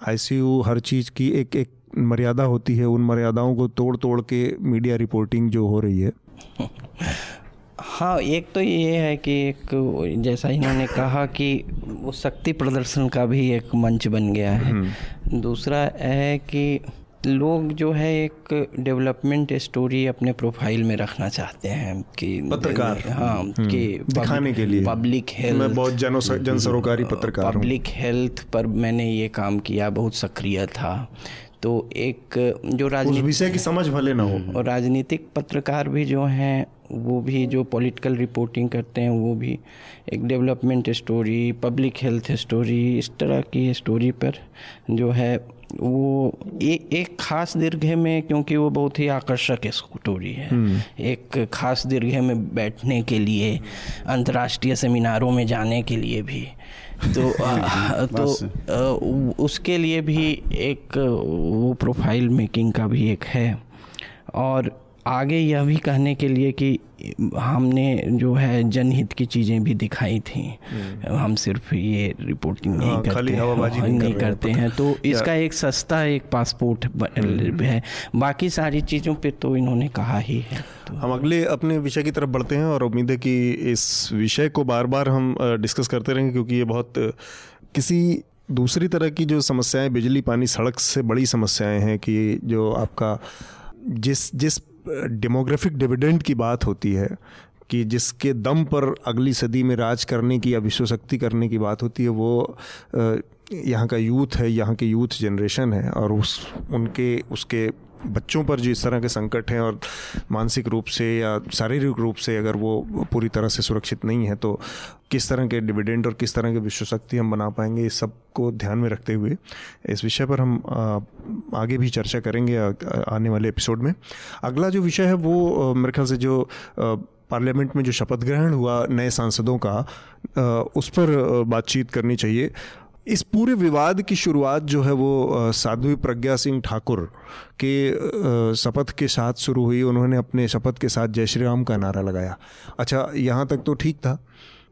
B: आईसीयू हर चीज़ की एक एक मर्यादा होती है उन मर्यादाओं को तोड़ तोड़ के मीडिया रिपोर्टिंग जो हो रही है। [laughs]
C: हाँ एक तो ये है कि एक जैसा इन्होंने कहा कि वो शक्ति प्रदर्शन का भी एक मंच बन गया है। हम्म। दूसरा है कि लोग जो है एक डेवलपमेंट स्टोरी अपने प्रोफ़ाइल में रखना चाहते हैं कि
B: पत्रकार।
C: हाँ हम्म, कि
B: दिखाने के लिए।
C: पब्लिक हेल्थ
B: मैं बहुत जन जन सरोकारी पत्रकार
C: पब्लिक हेल्थ पर मैंने ये काम किया बहुत सक्रिय था। तो एक जो
B: राजनीतिक विषय की समझ भले ना हो।
C: और राजनीतिक पत्रकार भी जो हैं वो भी जो पॉलिटिकल रिपोर्टिंग करते हैं वो भी एक development story public health story इस तरह की स्टोरी पर जो है वो ए, एक खास दीर्घे में क्योंकि वो बहुत ही आकर्षक स्टोरी है। हम्म। एक खास दीर्घे में बैठने के लिए अंतर्राष्ट्रीय सेमिनारों में जाने के लिए भी। तो [laughs] आ, तो आ, उसके लिए भी एक वो प्रोफ़ाइल मेकिंग का भी एक है। और आगे यह भी कहने के लिए कि हमने जो है जनहित की चीज़ें भी दिखाई थी। हम्म। हम सिर्फ़ ये रिपोर्टिंग नहीं हाँ, करते हैं नहीं, नहीं करते हैं तो इसका एक सस्ता एक पासपोर्ट हम्म। है। बाकी सारी चीज़ों पे तो इन्होंने कहा ही है। तो
B: हम अगले अपने विषय की तरफ़ बढ़ते हैं और उम्मीद है कि इस विषय को बार बार हम डिस्कस करते रहेंगे क्योंकि ये बहुत किसी दूसरी तरह की जो समस्याएँ बिजली पानी सड़क से बड़ी समस्याएँ हैं कि जो आपका जिस जिस डेमोग्राफिक डिविडेंड की बात होती है कि जिसके दम पर अगली सदी में राज करने की या विश्व शक्ति करने की बात होती है, वो यहाँ का यूथ है, यहाँ के यूथ जनरेशन है और उस, उनके, उसके बच्चों पर जो इस तरह के संकट हैं और मानसिक रूप से या शारीरिक रूप से अगर वो पूरी तरह से सुरक्षित नहीं है तो किस तरह के डिविडेंड और किस तरह के विश्व शक्ति हम बना पाएँगे, इस सबको ध्यान में रखते हुए इस विषय पर हम आगे भी चर्चा करेंगे आने वाले एपिसोड में। अगला जो विषय है, वो मेरे ख्याल से जो पार्लियामेंट में जो शपथ ग्रहण हुआ नए सांसदों का उस पर बातचीत करनी चाहिए। इस पूरे विवाद की शुरुआत जो है वो साध्वी प्रज्ञा सिंह ठाकुर के शपथ के साथ शुरू हुई उन्होंने अपने शपथ के साथ जय श्री राम का नारा लगाया अच्छा यहाँ तक तो ठीक था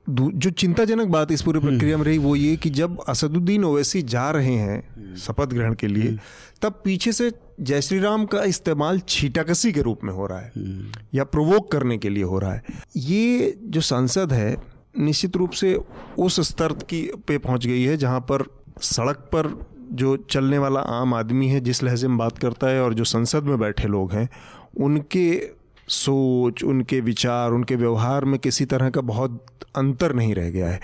B: जो चिंताजनक बात इस पूरी हम्म। प्रक्रिया में रही वो ये कि जब असदुद्दीन ओवैसी जा रहे हैं शपथ ग्रहण के लिए हम्म। तब पीछे से जय श्री राम का इस्तेमाल छीटाकसी के रूप में हो रहा है हम्म। या प्रोवोक करने के लिए हो रहा है ये जो सांसद है निश्चित रूप से उस स्तर की पे पहुँच गई है जहाँ पर सड़क पर जो चलने वाला आम आदमी है, जिस लहजे में बात करता है और जो संसद में बैठे लोग हैं, उनके सोच, उनके विचार, उनके व्यवहार में किसी तरह का बहुत अंतर नहीं रह गया है।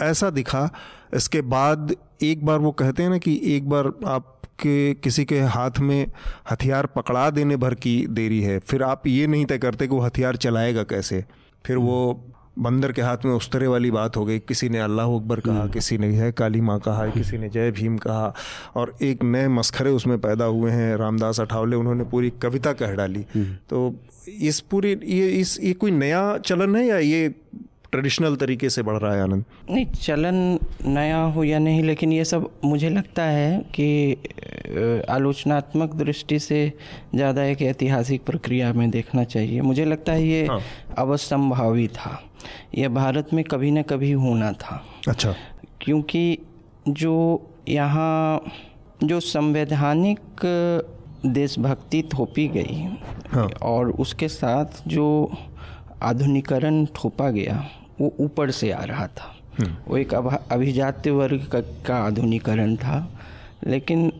B: ऐसा दिखा, इसके बाद एक बार वो कहते हैं ना कि एक बार आप आपके किसी के हाथ में हथियार पकड़ा देने भर की देरी है, फिर आप ये नहीं तय करते कि वो हथियार चलाएगा कैसे। फिर वो बंदर के हाथ में उस तरह वाली बात हो गई किसी ने अल्लाह अकबर कहा हम्म। किसी ने है काली माँ कहा किसी ने जय भीम कहा और एक नए मस्खरे उसमें पैदा हुए हैं रामदास अठावले उन्होंने पूरी कविता कह डाली हम्म। तो इस पूरी ये इस ये कोई नया चलन है या ये ट्रेडिशनल तरीके से बढ़ रहा है आनंद
C: नहीं चलन नया हो या नहीं लेकिन ये सब मुझे लगता है कि आलोचनात्मक दृष्टि से ज़्यादा एक ऐतिहासिक प्रक्रिया में देखना चाहिए मुझे लगता है ये हाँ। अवसंभावी था यह भारत में कभी ना कभी होना था
B: अच्छा
C: क्योंकि जो यहाँ जो संवैधानिक देशभक्ति थोपी गई हाँ। और उसके साथ जो आधुनिकरण थोपा गया वो ऊपर से आ रहा था हम्म। वो एक अभिजात्य वर्ग का, का आधुनिकरण था लेकिन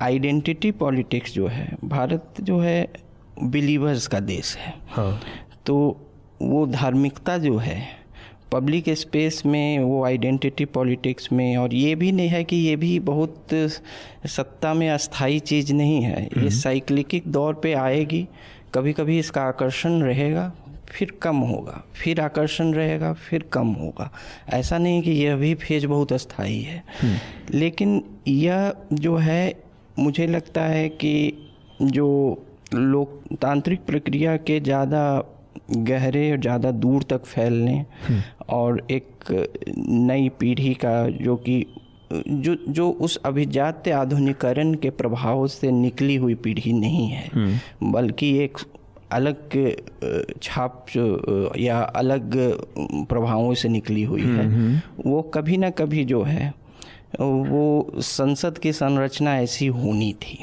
C: आइडेंटिटी पॉलिटिक्स जो है भारत जो है बिलीवर्स का देश है हाँ। तो वो धार्मिकता जो है पब्लिक स्पेस में वो आइडेंटिटी पॉलिटिक्स में और ये भी नहीं है कि ये भी बहुत सत्ता में अस्थाई चीज़ नहीं है ये हम्म। साइक्लिक दौर पे आएगी कभी कभी इसका आकर्षण रहेगा फिर कम होगा फिर आकर्षण रहेगा फिर कम होगा ऐसा नहीं कि यह भी फ़ेज़ बहुत अस्थाई है हम्म। लेकिन यह जो है मुझे लगता है कि जो लोकतांत्रिक प्रक्रिया के ज़्यादा गहरे और ज़्यादा दूर तक फैलने और एक नई पीढ़ी का जो कि जो जो उस अभिजात आधुनिकरण के प्रभाव से निकली हुई पीढ़ी नहीं है। बल्कि एक अलग छाप या अलग प्रभावों से निकली हुई है। वो कभी ना कभी जो है वो संसद की संरचना ऐसी होनी थी।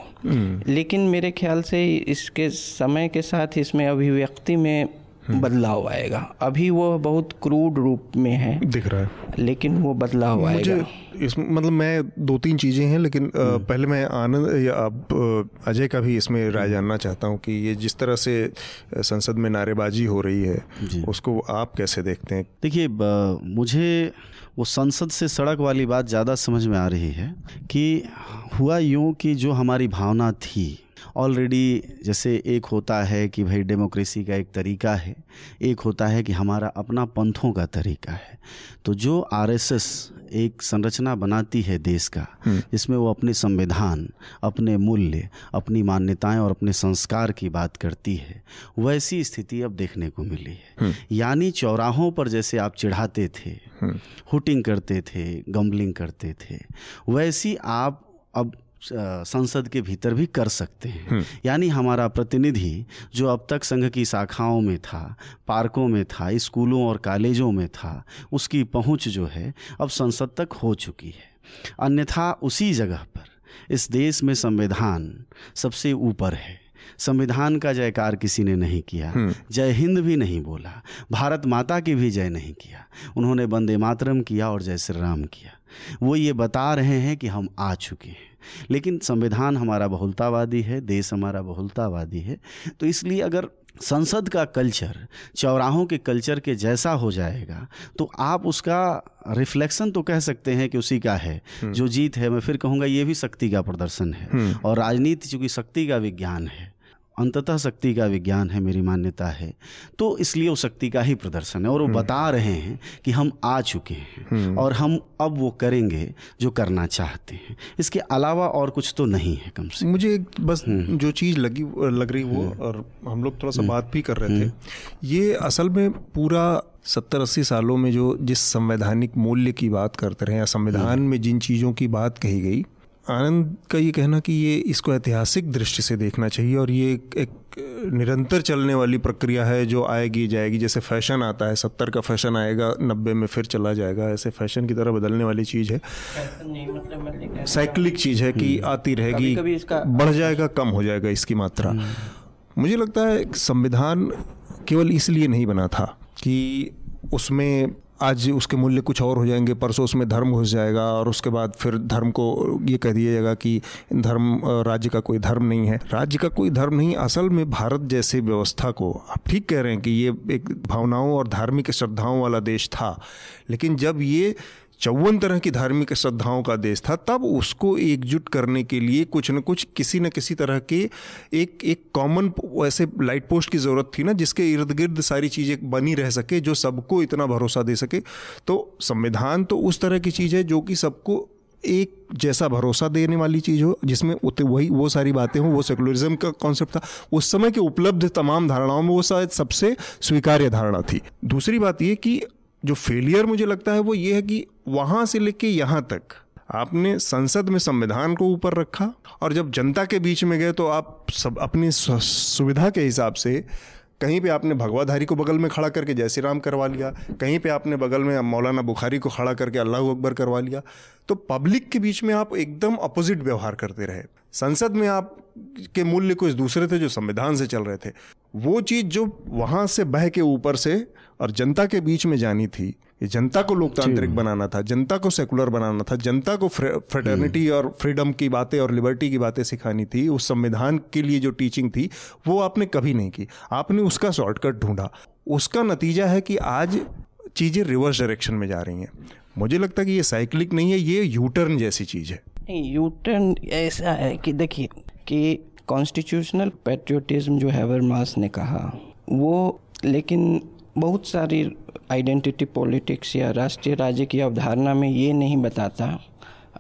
C: लेकिन मेरे ख्याल से इसके समय के साथ इसमें अभिव्यक्ति में बदलाव आएगा। अभी वो बहुत क्रूड रूप में है
B: दिख रहा है।
C: लेकिन वो बदलाव आएगा।
B: इस मतलब मैं दो तीन चीज़ें हैं लेकिन पहले मैं आनंद या अब अजय का भी इसमें राय जानना चाहता हूँ कि ये जिस तरह से संसद में नारेबाजी हो रही है उसको आप कैसे देखते हैं?
D: देखिए मुझे वो संसद से सड़क वाली बात ज़्यादा समझ में आ रही है कि हुआ यूँ कि जो हमारी भावना थी ऑलरेडी जैसे एक होता है कि भाई डेमोक्रेसी का एक तरीका है एक होता है कि हमारा अपना पंथों का तरीका है तो जो आरएसएस एक संरचना बनाती है देश का हम्म। जिसमें वो अपने संविधान अपने मूल्य अपनी मान्यताएँ और अपने संस्कार की बात करती है वैसी स्थिति अब देखने को मिली है हम्म। यानी चौराहों पर जैसे आप चिढ़ाते थे हम्म। हुटिंग करते थे गम्बलिंग करते थे वैसी आप अब संसद के भीतर भी कर सकते हैं। हम्म। यानी हमारा प्रतिनिधि जो अब तक संघ की शाखाओं में था पार्कों में था स्कूलों और कॉलेजों में था उसकी पहुँच जो है अब संसद तक हो चुकी है। अन्यथा उसी जगह पर इस देश में संविधान सबसे ऊपर है। संविधान का जयकार किसी ने नहीं किया हम्म। जय हिंद भी नहीं बोला भारत माता की भी जय नहीं किया उन्होंने वंदे मातरम किया और जय श्री राम किया। वो ये बता रहे हैं कि हम आ चुके हैं। लेकिन संविधान हमारा बहुलतावादी है देश हमारा बहुलतावादी है तो इसलिए अगर संसद का कल्चर चौराहों के कल्चर के जैसा हो जाएगा तो आप उसका रिफ्लेक्शन तो कह सकते हैं कि उसी का है हम्म। जो जीत है मैं फिर कहूँगा ये भी शक्ति का प्रदर्शन है हम्म। और राजनीति चूँकि शक्ति का विज्ञान है अंततः शक्ति का विज्ञान है मेरी मान्यता है। तो इसलिए वो शक्ति का ही प्रदर्शन है और वो हम्म। बता रहे हैं कि हम आ चुके हैं हम्म। और हम अब वो करेंगे जो करना चाहते हैं। इसके अलावा और कुछ तो नहीं है कम से
B: मुझे एक बस हम्म। जो चीज़ लगी लग रही वो और हम लोग थोड़ा सा बात भी कर रहे थे। ये असल में पूरा सत्तर अस्सी सालों में जो जिस संवैधानिक मूल्य की बात करते रहे या संविधान में जिन चीज़ों की बात कही गई आनंद का ये कहना कि ये इसको ऐतिहासिक दृष्टि से देखना चाहिए और ये एक, एक निरंतर चलने वाली प्रक्रिया है जो आएगी जाएगी जैसे फ़ैशन आता है सत्तर का फ़ैशन आएगा नब्बे में फिर चला जाएगा ऐसे फ़ैशन की तरह बदलने वाली चीज़ है साइक्लिक चीज़ है कि हम्म। आती रहेगी बढ़ जाएगा कम हो जाएगा इसकी मात्रा हम्म। मुझे लगता है संविधान केवल इसलिए नहीं बना था कि उसमें आज उसके मूल्य कुछ और हो जाएँगे, परसों उसमें धर्म घुस जाएगा और उसके बाद फिर धर्म को ये कह दिया जाएगा कि धर्म, राज्य का कोई धर्म नहीं है। राज्य का कोई धर्म नहीं, असल में भारत जैसे व्यवस्था को, आप ठीक कह रहे हैं कि ये एक भावनाओं और धार्मिक श्रद्धाओं वाला देश था, लेकिन जब ये चौवन तरह की धार्मिक श्रद्धाओं का देश था, तब उसको एकजुट करने के लिए कुछ न कुछ किसी न किसी तरह के एक एक कॉमन ऐसे लाइट पोस्ट की ज़रूरत थी ना, जिसके इर्द गिर्द सारी चीज़ें बनी रह सके, जो सबको इतना भरोसा दे सके। तो संविधान तो उस तरह की चीज़ है जो कि सबको एक जैसा भरोसा देने वाली चीज़ हो, जिसमें उतने वही, वो सारी बातें हों, वो सेकुलरिज्म का कॉन्सेप्ट था। उस समय के उपलब्ध तमाम धारणाओं में वो शायद सबसे स्वीकार्य धारणा थी। दूसरी बात ये कि जो फेलियर मुझे लगता है वो ये है कि वहाँ से लेके यहाँ तक आपने संसद में संविधान को ऊपर रखा और जब जनता के बीच में गए तो आप सब अपनी सुविधा के हिसाब से कहीं पे आपने भगवाधारी को बगल में खड़ा करके जय श्री राम करवा लिया, कहीं पे आपने बगल में मौलाना बुखारी को खड़ा करके अल्लाह अकबर करवा लिया तो पब्लिक के बीच में आप एकदम अपोजिट व्यवहार करते रहे। संसद में आप के मूल्य कुछ दूसरे थे जो संविधान से चल रहे थे। वो चीज़ जो वहाँ से बह के ऊपर से और जनता के बीच में जानी थी। ये जनता को लोकतांत्रिक बनाना था जनता को सेकुलर बनाना था जनता को फ्रेटर्निटी। और फ्रीडम की बातें और लिबर्टी की बातें सिखानी थी उस संविधान के लिए जो टीचिंग थी वो आपने कभी नहीं की। आपने उसका शॉर्टकट ढूंढा। उसका नतीजा है कि आज चीज़ें रिवर्स डायरेक्शन में जा रही हैं। मुझे लगता है कि ये साइक्लिक नहीं है ये यू टर्न जैसी चीज़ है।
C: यू टर्न ऐसा है कि देखिए कि कॉन्स्टिट्यूशनल पेट्रियोटिज्म जो हैवर मास ने कहा वो लेकिन बहुत सारी आइडेंटिटी पॉलिटिक्स या राष्ट्रीय राज्य की अवधारणा में ये नहीं बताता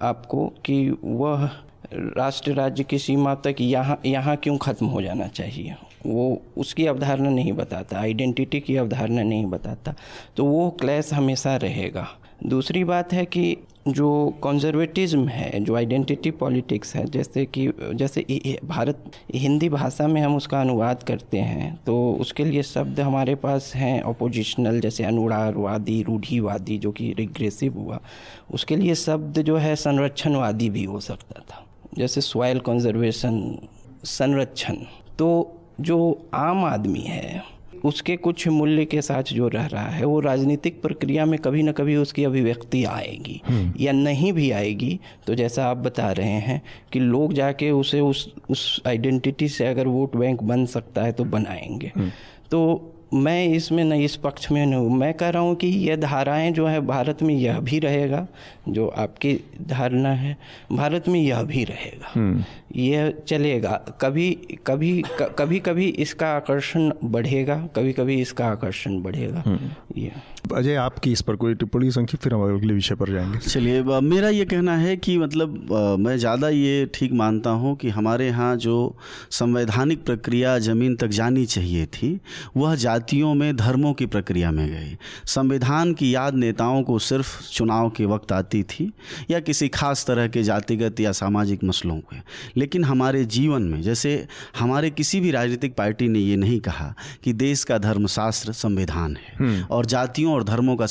C: आपको कि वह राष्ट्र राज्य की सीमा तक यहाँ यहाँ क्यों ख़त्म हो जाना चाहिए। वो उसकी अवधारणा नहीं बताता आइडेंटिटी की अवधारणा नहीं बताता। तो वो क्लैश हमेशा रहेगा। दूसरी बात है कि जो कंजर्वेटिज्म है, जो आइडेंटिटी पॉलिटिक्स है, जैसे कि, जैसे भारत, हिंदी भाषा में हम उसका अनुवाद करते हैं तो उसके लिए शब्द हमारे पास हैं अपोजिशनल जैसे अनुरागवादी, रूढ़ीवादी जो कि रिग्रेसिव हुआ, उसके लिए शब्द जो है संरक्षणवादी भी हो सकता था, जैसे सॉयल कंजर्वेशन संरक्षण। तो जो आम आदमी है उसके कुछ मूल्य के साथ जो रह रहा है वो राजनीतिक प्रक्रिया में कभी ना कभी उसकी अभिव्यक्ति आएगी हम्म। या नहीं भी आएगी तो जैसा आप बता रहे हैं कि लोग जाके उसे उस उस आइडेंटिटी से अगर वोट बैंक बन सकता है तो बनाएँगे हम्म। तो मैं इसमें न इस पक्ष में नहीं हूँ मैं कह रहा हूँ कि यह धाराएँ जो है भारत में यह भी रहेगा जो आपकी धारणा है भारत में यह भी रहेगा। हम्म। यह चलेगा। कभी कभी कभी कभी इसका आकर्षण बढ़ेगा कभी कभी इसका आकर्षण बढ़ेगा। हम्म। ये।
B: अजय आपकी इस पर कोई टिप्पणी संक्षिप्त फिर हम अगले विषय पर जाएँगे।
D: चलिए मेरा ये कहना है कि मतलब मैं ज़्यादा ये ठीक मानता हूँ कि हमारे यहाँ जो संवैधानिक प्रक्रिया ज़मीन तक जानी चाहिए थी वह जातियों में धर्मों की प्रक्रिया में गई। संविधान की याद नेताओं को सिर्फ़ चुनाव के वक्त आती थी या किसी खास तरह के जातिगत या सामाजिक मसलों के। लेकिन हमारे जीवन में जैसे हमारे किसी भी राजनीतिक पार्टी ने ये नहीं कहा कि देश का धर्मशास्त्र संविधान है हम्म। और जातियों और धर्मों का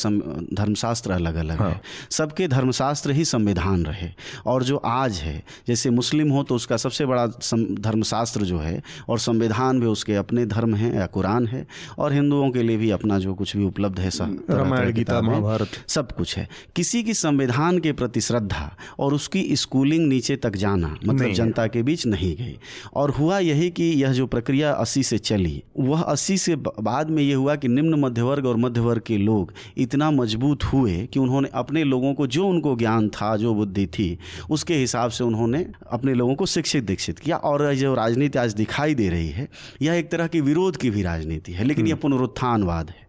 D: धर्मशास्त्र अलग अलग हाँ। है। सबके धर्मशास्त्र ही संविधान रहे। और जो आज है जैसे मुस्लिम हो तो उसका सबसे बड़ा धर्मशास्त्र जो है और संविधान भी उसके अपने धर्म हैं या कुरान है और हिंदुओं के लिए भी अपना जो कुछ भी उपलब्ध है सब
B: रामायण गीता महाभारत।
D: सब कुछ है। किसी की संविधान के प्रति श्रद्धा और उसकी स्कूलिंग नीचे तक जाना मतलब जनता के बीच नहीं गई और हुआ यही कि यह जो प्रक्रिया अस्सी से चली वह अस्सी से बाद में ये हुआ कि निम्न मध्य वर्ग और मध्य वर्ग के लोग इतना मज़बूत हुए कि उन्होंने अपने लोगों को जो उनको ज्ञान था जो बुद्धि थी उसके हिसाब से उन्होंने अपने लोगों को शिक्षित दीक्षित किया और जो राजनीति आज दिखाई दे रही है यह एक तरह की विरोध की भी राजनीति है लेकिन यह हम्म। पुनरुत्थानवाद है।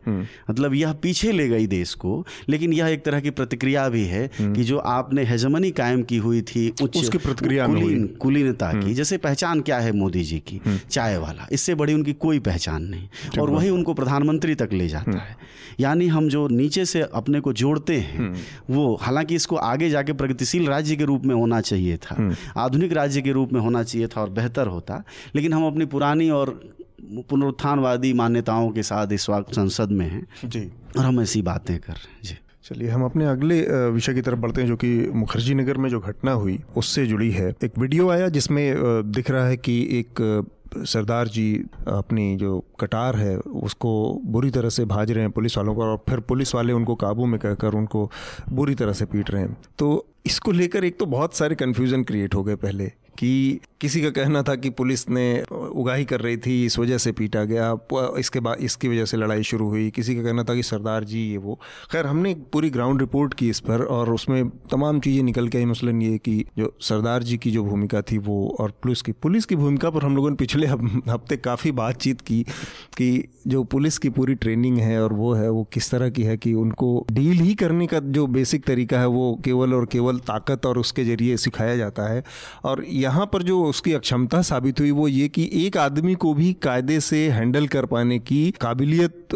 D: मतलब यह पीछे ले गई देश को लेकिन यह एक तरह की प्रतिक्रिया भी है हम्म। कि जो आपने हेजमनी कायम की हुई थी
B: उच्च उसकी प्रतिक्रिया
D: कुलीन कुलीनता की जैसे पहचान क्या है मोदी जी की? चाय वाला। इससे बड़ी उनकी कोई पहचान नहीं। और वही उनको प्रधानमंत्री तक ले जाता है। यानी हम जो नीचे से अपने को जोड़ते हैं हम्म। वो हालाँकि इसको आगे जाके प्रगतिशील राज्य के रूप में होना चाहिए था। हम्म। आधुनिक राज्य के रूप में होना चाहिए था और बेहतर होता। लेकिन हम अपनी पुरानी और पुनरुत्थानवादी मान्यताओं के साथ इस वक्त संसद में हैं। जी। और हम ऐसी बातें कर रहे हैं। जी।
B: चलिए हम अपने अगले विषय की तरफ़ बढ़ते हैं जो कि मुखर्जी नगर में जो घटना हुई उससे जुड़ी है। एक वीडियो आया जिसमें दिख रहा है कि एक सरदार जी अपनी जो कटार है उसको बुरी तरह से भाज रहे हैं पुलिस वालों को और फिर पुलिस वाले उनको काबू में कहकर उनको बुरी तरह से पीट रहे हैं। तो इसको लेकर एक तो बहुत सारे कन्फ्यूज़न क्रिएट हो गए पहले कि किसी का कहना था कि पुलिस ने उगाही कर रही थी, इस वजह से पीटा गया, इसके बाद, इसकी वजह से लड़ाई शुरू हुई। किसी का कहना था कि सरदार जी, ये वो। खैर, हमने एक पूरी ग्राउंड रिपोर्ट की इस पर और उसमें तमाम चीज़ें निकल के आई, मसलन ये कि जो सरदार जी की जो भूमिका थी वो और पुलिस की पुलिस की भूमिका पर हम लोगों ने पिछले हफ़्ते काफ़ी बातचीत की कि जो पुलिस की पूरी ट्रेनिंग है और वो है, वो किस तरह की है कि उनको डील ही करने का जो बेसिक तरीका है, वो केवल और केवल ताकत और उसके ज़रिए सिखाया जाता है। और यहाँ पर जो उसकी अक्षमता साबित हुई वो ये कि एक आदमी को भी कायदे से हैंडल कर पाने की काबिलियत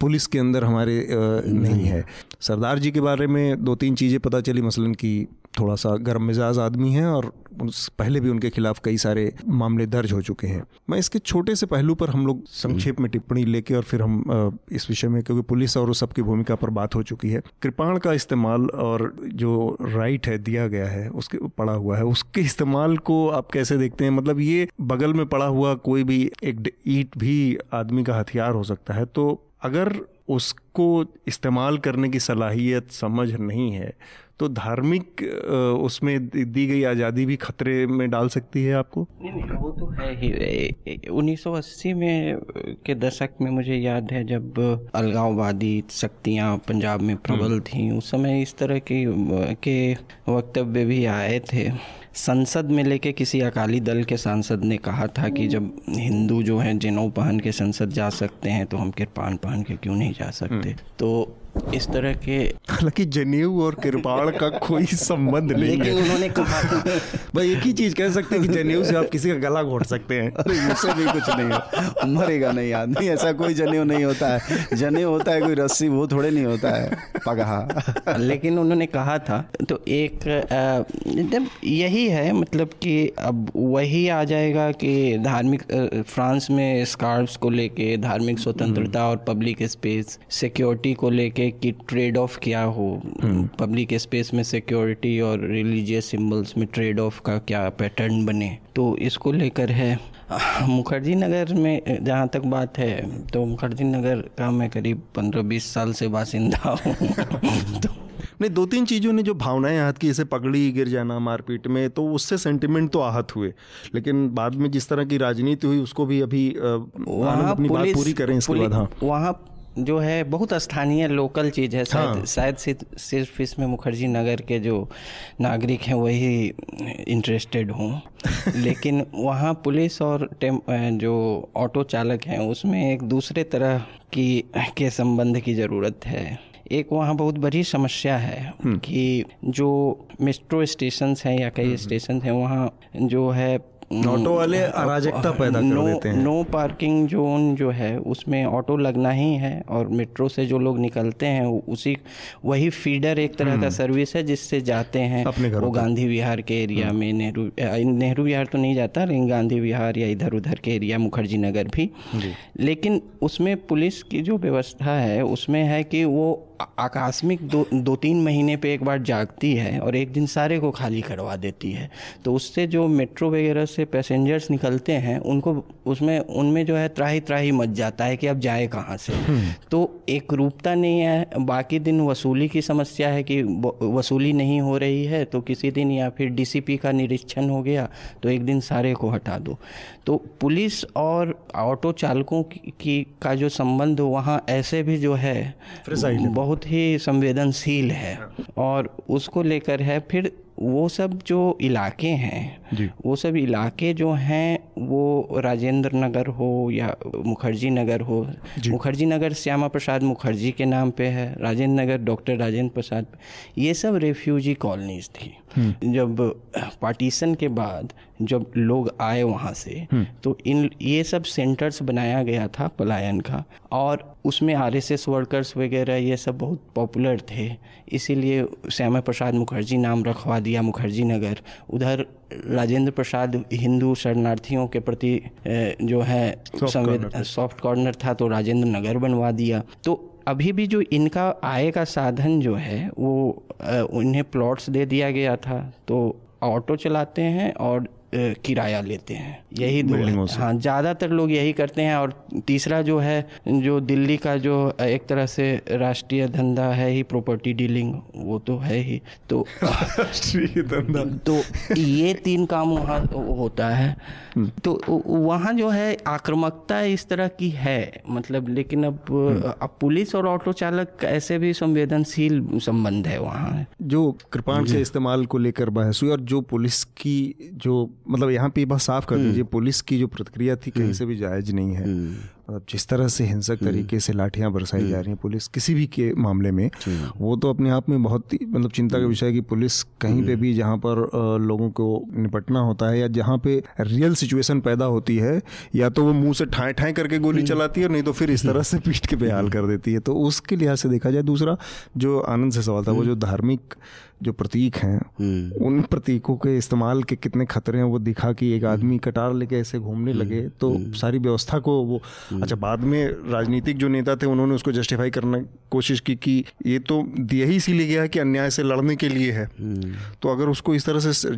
B: पुलिस के अंदर हमारे नहीं। है। सरदार जी के बारे में दो तीन चीज़ें पता चली मसलन कि थोड़ा सा गर्म मिजाज आदमी है और उस पहले भी उनके खिलाफ कई सारे मामले दर्ज हो चुके हैं। मैं इसके छोटे से पहलू पर हम लोग संक्षेप में टिप्पणी लेके और फिर हम इस विषय में, क्योंकि पुलिस और उस सबकी भूमिका पर बात हो चुकी है, कृपाण का इस्तेमाल और जो राइट है, दिया गया है, उसके पड़ा हुआ है, उसके इस्तेमाल को आप कैसे देखते हैं? मतलब ये बगल में पड़ा हुआ कोई भी एक ईट भी आदमी का हथियार हो सकता है तो अगर उसको इस्तेमाल करने की सलाहियत समझ नहीं है तो धार्मिक उसमें दी गई आज़ादी भी खतरे में डाल सकती है आपको?
C: नहीं नहीं वो तो है ही। 1980 में के दशक में मुझे याद है जब अलगाववादी शक्तियाँ पंजाब में प्रबल हम्म। थीं उस समय इस तरह के के वक्तव्य भी आए थे। संसद में लेके किसी अकाली दल के सांसद ने कहा था कि जब हिंदू जो हैं जिनों पहन के संसद जा सकते हैं तो हम किरपान पहन के क्यों नहीं जा सकते? हम्म। तो इस तरह के
B: हालाँकि जनेऊ और किरपाड़ का कोई संबंध नहीं
C: लेकिन
B: है।
C: उन्होंने कहा
B: भाई एक ही चीज़ कह सकते हैं कि जनेऊ से आप किसी का गला घोट सकते हैं।
D: अरे मुझसे भी कुछ नहीं है। मरेगा नहीं आदमी ऐसा कोई जनेऊ नहीं होता है। जनेऊ होता है कोई रस्सी वो थोड़े नहीं होता है। पगहा।
C: लेकिन उन्होंने कहा था तो एक मतलब यही है मतलब कि अब वही आ जाएगा कि धार्मिक फ्रांस में स्कार्फ्स को लेके धार्मिक स्वतंत्रता और पब्लिक स्पेस सिक्योरिटी को लेके कि ट्रेड ऑफ़ क्या हो? पब्लिक स्पेस में सिक्योरिटी और रिलीजियस सिंबल्स में ट्रेड ऑफ़ का क्या पैटर्न बने? तो इसको लेकर है मुखर्जी नगर में जहाँ तक बात है तो मुखर्जी नगर का मैं करीब पंद्रह बीस साल से बासिंदा हूँ। [laughs] तो
B: नहीं दो तीन चीज़ों ने जो भावनाएँ आहत की जैसे पगड़ी गिर जाना मारपीट में तो उससे सेंटिमेंट तो आहत हुए। लेकिन बाद में जिस तरह की राजनीति हुई उसको भी अभी अपनी बात पूरी करें इसके बाद हाँ।
C: वहाँ जो है बहुत स्थानीय लोकल चीज़ है। शायद
B: हाँ।
C: शायद सिर्फ़ सिर्फ़ इसमें मुखर्जी नगर के जो नागरिक हैं वही इंटरेस्टेड हों। [laughs] लेकिन वहाँ पुलिस और जो ऑटो चालक हैं उसमें एक दूसरे तरह की के संबंध की ज़रूरत है। एक वहाँ बहुत बड़ी समस्या है कि जो मेट्रो स्टेशन हैं या कई स्टेशन हैं वहाँ जो है
B: ऑटो वाले अराजकता पैदा कर
C: नो,
B: देते हैं।
C: नो पार्किंग जोन जो है उसमें ऑटो लगना ही है और मेट्रो से जो लोग निकलते हैं उसी वही फीडर एक तरह का सर्विस है जिससे जाते हैं
B: अपने
C: वो गांधी विहार के एरिया में नेहरू नेहरू विहार तो नहीं जाता लेकिन गांधी विहार या इधर उधर के एरिया मुखर्जी नगर भी। लेकिन उसमें पुलिस की जो व्यवस्था है उसमें है कि वो आकस्मिक दो दो तीन महीने पे एक बार जागती है और एक दिन सारे को खाली करवा देती है। तो उससे जो मेट्रो वगैरह से पैसेंजर्स निकलते हैं उनको उसमें उनमें जो है त्राही त्राही मच जाता है कि अब जाए कहाँ से। तो एक रूपता नहीं है बाकी दिन वसूली की समस्या है कि वसूली नहीं हो रही है तो किसी दिन या फिर डीसीपी का निरीक्षण हो गया तो एक दिन सारे को हटा दो। तो पुलिस और ऑटो चालकों की, की का जो संबंध वहाँ ऐसे भी जो है बहुत ही संवेदनशील है। और उसको लेकर है फिर वो सब जो इलाके हैं वो सब इलाके जो हैं वो राजेंद्र नगर हो या मुखर्जी नगर हो। मुखर्जी नगर श्यामा प्रसाद मुखर्जी के नाम पे है राजेंद्र नगर डॉक्टर राजेंद्र प्रसाद। ये सब रेफ्यूजी कॉलोनीज थी। जब पार्टीशन के बाद जब लोग आए वहाँ से तो इन ये सब सेंटर्स बनाया गया था पलायन का। और उसमें आरएसएस वर्कर्स वगैरह ये सब बहुत पॉपुलर थे। इसीलिए श्यामा प्रसाद मुखर्जी नाम रखवा दिया मुखर्जी नगर। उधर राजेंद्र प्रसाद हिंदू शरणार्थियों के प्रति जो है सॉफ्ट कॉर्नर था। तो राजेंद्र नगर बनवा दिया। तो अभी भी जो इनका आय का साधन जो है वो उन्हें प्लॉट्स दे दिया गया था। तो ऑटो चलाते हैं और किराया लेते हैं। यही
B: बिल्डिंगों
C: है। हाँ ज़्यादातर लोग यही करते हैं और तीसरा जो है जो दिल्ली का जो एक तरह से राष्ट्रीय धंधा है ही प्रॉपर्टी डीलिंग वो तो है ही। तो [laughs]
B: राष्ट्रीय धंधा।
C: तो ये तीन काम वहाँ होता है। तो वहाँ जो है आक्रामकता इस तरह की है मतलब लेकिन अब अब पुलिस और ऑटो चालक ऐसे भी संवेदनशील संबंध है वहाँ।
B: जो कृपाण से इस्तेमाल को लेकर बहस हुई और जो पुलिस की जो मतलब यहाँ पे बात साफ़ कर दीजिए पुलिस की जो प्रतिक्रिया थी कहीं से भी जायज़ नहीं है। मतलब जिस तरह से हिंसक तरीके से लाठियाँ बरसाई जा रही हैं पुलिस किसी भी के मामले में वो तो अपने आप में बहुत ही मतलब चिंता का विषय है कि पुलिस कहीं पे भी जहाँ पर लोगों को निपटना होता है या जहाँ पे रियल सिचुएशन पैदा होती है या तो वो मुँह से ठाए ठाए करके गोली चलाती है नहीं तो फिर इस तरह से पीट के बेहाल कर देती है। तो उसके लिहाज से देखा जाए दूसरा जो आनंद से सवाल था वो जो धार्मिक जो प्रतीक हैं उन प्रतीकों के इस्तेमाल के कितने खतरे हैं वो दिखा कि एक आदमी कटार लेके ऐसे घूमने लगे तो सारी व्यवस्था को वो अच्छा बाद में राजनीतिक जो नेता थे उन्होंने उसको जस्टिफाई करने की कोशिश की कि ये तो यही इसीलिए गया है कि अन्याय से लड़ने के लिए है। तो अगर उसको इस तरह से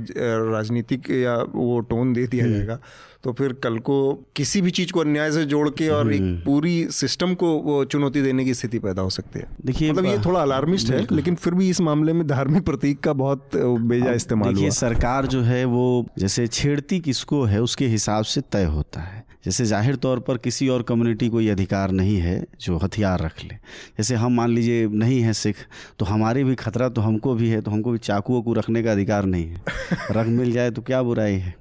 B: राजनीतिक या वो टोन दे दिया जाएगा तो फिर कल को किसी भी चीज़ को अन्याय से जोड़ के और एक पूरी सिस्टम को वो चुनौती देने की स्थिति पैदा हो सकती है।
D: देखिए,
B: मतलब ये थोड़ा अलार्मिस्ट है लेकिन फिर भी इस मामले में धार्मिक प्रतीक का बहुत बेजा इस्तेमाल
D: देखिए सरकार जो है वो जैसे छेड़ती किसको है उसके हिसाब से तय होता है। जैसे ज़ाहिर तौर पर किसी और कम्युनिटी को ये अधिकार नहीं है जो हथियार रख ले। जैसे हम मान लीजिए नहीं है सिख तो हमारी भी खतरा तो हमको भी है तो हमको भी चाकुओं को रखने का अधिकार नहीं है। [laughs] रख मिल जाए तो क्या बुराई है?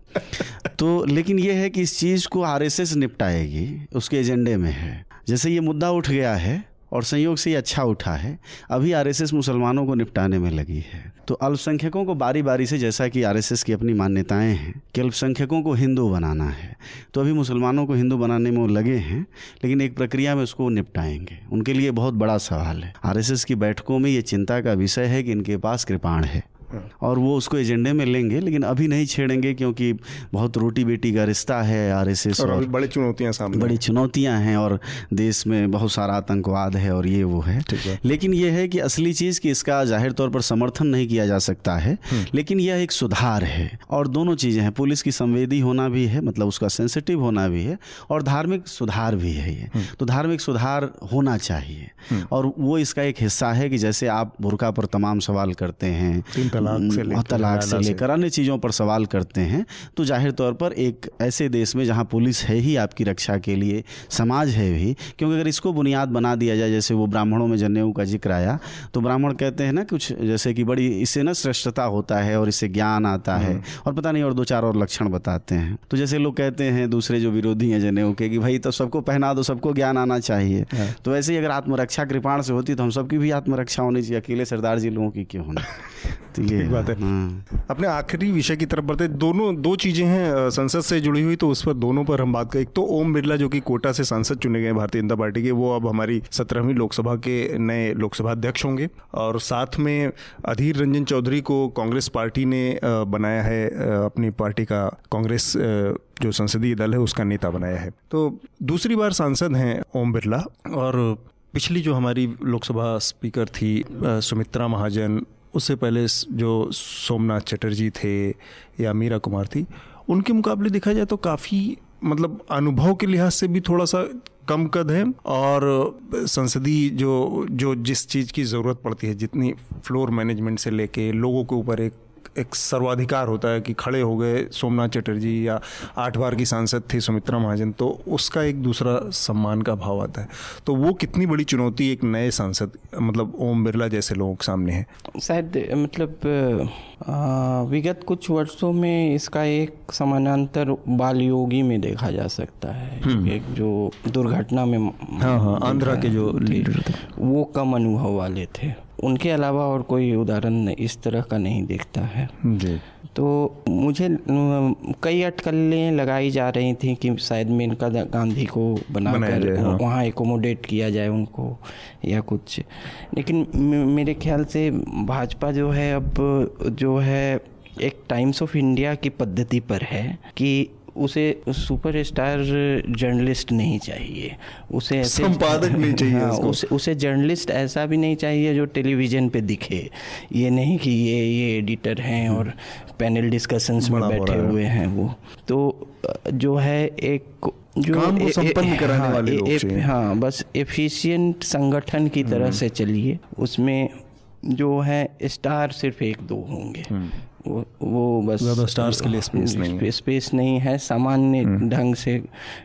D: तो लेकिन ये है कि इस चीज़ को आरएसएस निपटाएगी उसके एजेंडे में है। जैसे ये मुद्दा उठ गया है और संयोग से ये अच्छा उठा है। अभी आरएसएस मुसलमानों को निपटाने में लगी है। तो अल्पसंख्यकों को बारी बारी से जैसा कि आरएसएस की अपनी मान्यताएँ हैं कि अल्पसंख्यकों को हिंदू बनाना है। तो अभी मुसलमानों को हिंदू बनाने में वो लगे हैं, लेकिन एक प्रक्रिया में उसको निपटाएँगे। उनके लिए बहुत बड़ा सवाल है। आरएसएस की बैठकों में ये चिंता का विषय है कि इनके पास कृपाण है। और वो उसको एजेंडे में लेंगे लेकिन अभी नहीं छेड़ेंगे क्योंकि बहुत रोटी बेटी का रिश्ता है आर एस एस
B: और अभी बड़ी चुनौतियाँ सामने
D: बड़ी चुनौतियाँ हैं और देश में बहुत सारा आतंकवाद है और ये वो है। लेकिन ये है कि असली चीज़ कि इसका ज़ाहिर तौर पर समर्थन नहीं किया जा सकता है लेकिन यह एक सुधार है और दोनों चीज़ें हैं। पुलिस की संवेदी होना भी है मतलब उसका सेंसिटिव होना भी है और धार्मिक सुधार भी है ये। तो धार्मिक सुधार होना चाहिए और वो इसका एक हिस्सा है कि जैसे आप बुरका पर तमाम सवाल करते हैं
B: तलाक से लेकर
D: तलाक से लेकर अन्य चीज़ों पर सवाल करते हैं। तो ज़ाहिर तौर पर एक ऐसे देश में जहाँ पुलिस है ही आपकी रक्षा के लिए समाज है भी क्योंकि अगर इसको बुनियाद बना दिया जाए जैसे वो ब्राह्मणों में जनेऊ का ज़िक्र आया तो ब्राह्मण कहते हैं ना कुछ जैसे कि बड़ी इससे ना श्रेष्ठता होता है और इससे ज्ञान आता है और पता नहीं और दो चार और लक्षण बताते हैं। तो जैसे लोग कहते हैं दूसरे जो विरोधी हैं जनेऊ के कि भाई तो सबको पहना दो सबको ज्ञान आना चाहिए। तो वैसे ही अगर आत्मरक्षा कृपाण से होती तो हम सबकी भी आत्मरक्षा होनी चाहिए अकेले सरदार जी लोगों की क्यों होना? [laughs] तो
B: ठीक बात है।
D: हाँ।
B: अपने आखिरी विषय की तरफ़ बढ़ते दोनों दो चीज़ें हैं संसद से जुड़ी हुई तो उस पर दोनों पर हम बात करें। एक तो ओम बिरला जो कि कोटा से सांसद चुने गए भारतीय जनता पार्टी के वो अब हमारी सत्रहवीं लोकसभा के नए लोकसभा अध्यक्ष होंगे। और साथ में अधीर रंजन चौधरी को कांग्रेस पार्टी ने बनाया है अपनी पार्टी का कांग्रेस जो संसदीय दल है उसका नेता बनाया है। तो दूसरी बार सांसद हैं ओम बिरला। और पिछली जो हमारी लोकसभा स्पीकर थी सुमित्रा महाजन उससे पहले जो सोमनाथ चटर्जी थे या मीरा कुमार थी, उनके मुकाबले देखा जाए तो काफ़ी मतलब अनुभव के लिहाज से भी थोड़ा सा कम कद है और संसदीय जो जो जिस चीज़ की ज़रूरत पड़ती है, जितनी फ्लोर मैनेजमेंट से लेके लोगों के ऊपर एक एक सर्वाधिकार होता है कि खड़े हो गए सोमनाथ चटर्जी या आठ बार की सांसद थी सुमित्रा महाजन तो उसका एक दूसरा सम्मान का भाव आता है। तो वो कितनी बड़ी चुनौती एक नए सांसद मतलब ओम बिरला जैसे लोगों के सामने है?
C: शायद मतलब विगत कुछ वर्षों में इसका एक समानांतर बाल योगी में देखा जा सकता है। एक जो दुर्घटना में
B: हाँ हाँ आंध्रा के जो लीडर थे।
C: वो कम अनुभव वाले थे। उनके अलावा और कोई उदाहरण इस तरह का नहीं देखता है।
B: जी।
C: तो मुझे कई अटकलें लगाई जा रही थी कि शायद मेनका गांधी को
B: बना
C: बनाकर
B: जाए, हाँ।
C: वहाँ एकोमोडेट किया जाए उनको या कुछ। लेकिन मेरे ख्याल से भाजपा जो है अब जो है एक टाइम्स ऑफ़ इंडिया की पद्धति पर है कि उसे सुपरस्टार जर्नलिस्ट नहीं चाहिए। उसे ऐसे
B: संपादक नहीं चाहिए
C: हाँ, उसे उसे जर्नलिस्ट ऐसा भी नहीं चाहिए जो टेलीविज़न पे दिखे। ये नहीं कि ये ये एडिटर हैं और पैनल डिस्कशंस में बैठे
B: है।
C: हुए हैं वो। तो जो है एक जो
B: काम को संपन्न कराने
C: हाँ,
B: वाले
C: ए-
B: लोग चाहिए।
C: हाँ बस एफिशिएंट संगठन की तरह से चलिए। उसमें जो है स्टार सिर्फ़ एक दो होंगे। वो वो बस
B: ज़्यादा stars के लिए space नहीं है।
C: स्पेस नहीं है सामान्य ढंग से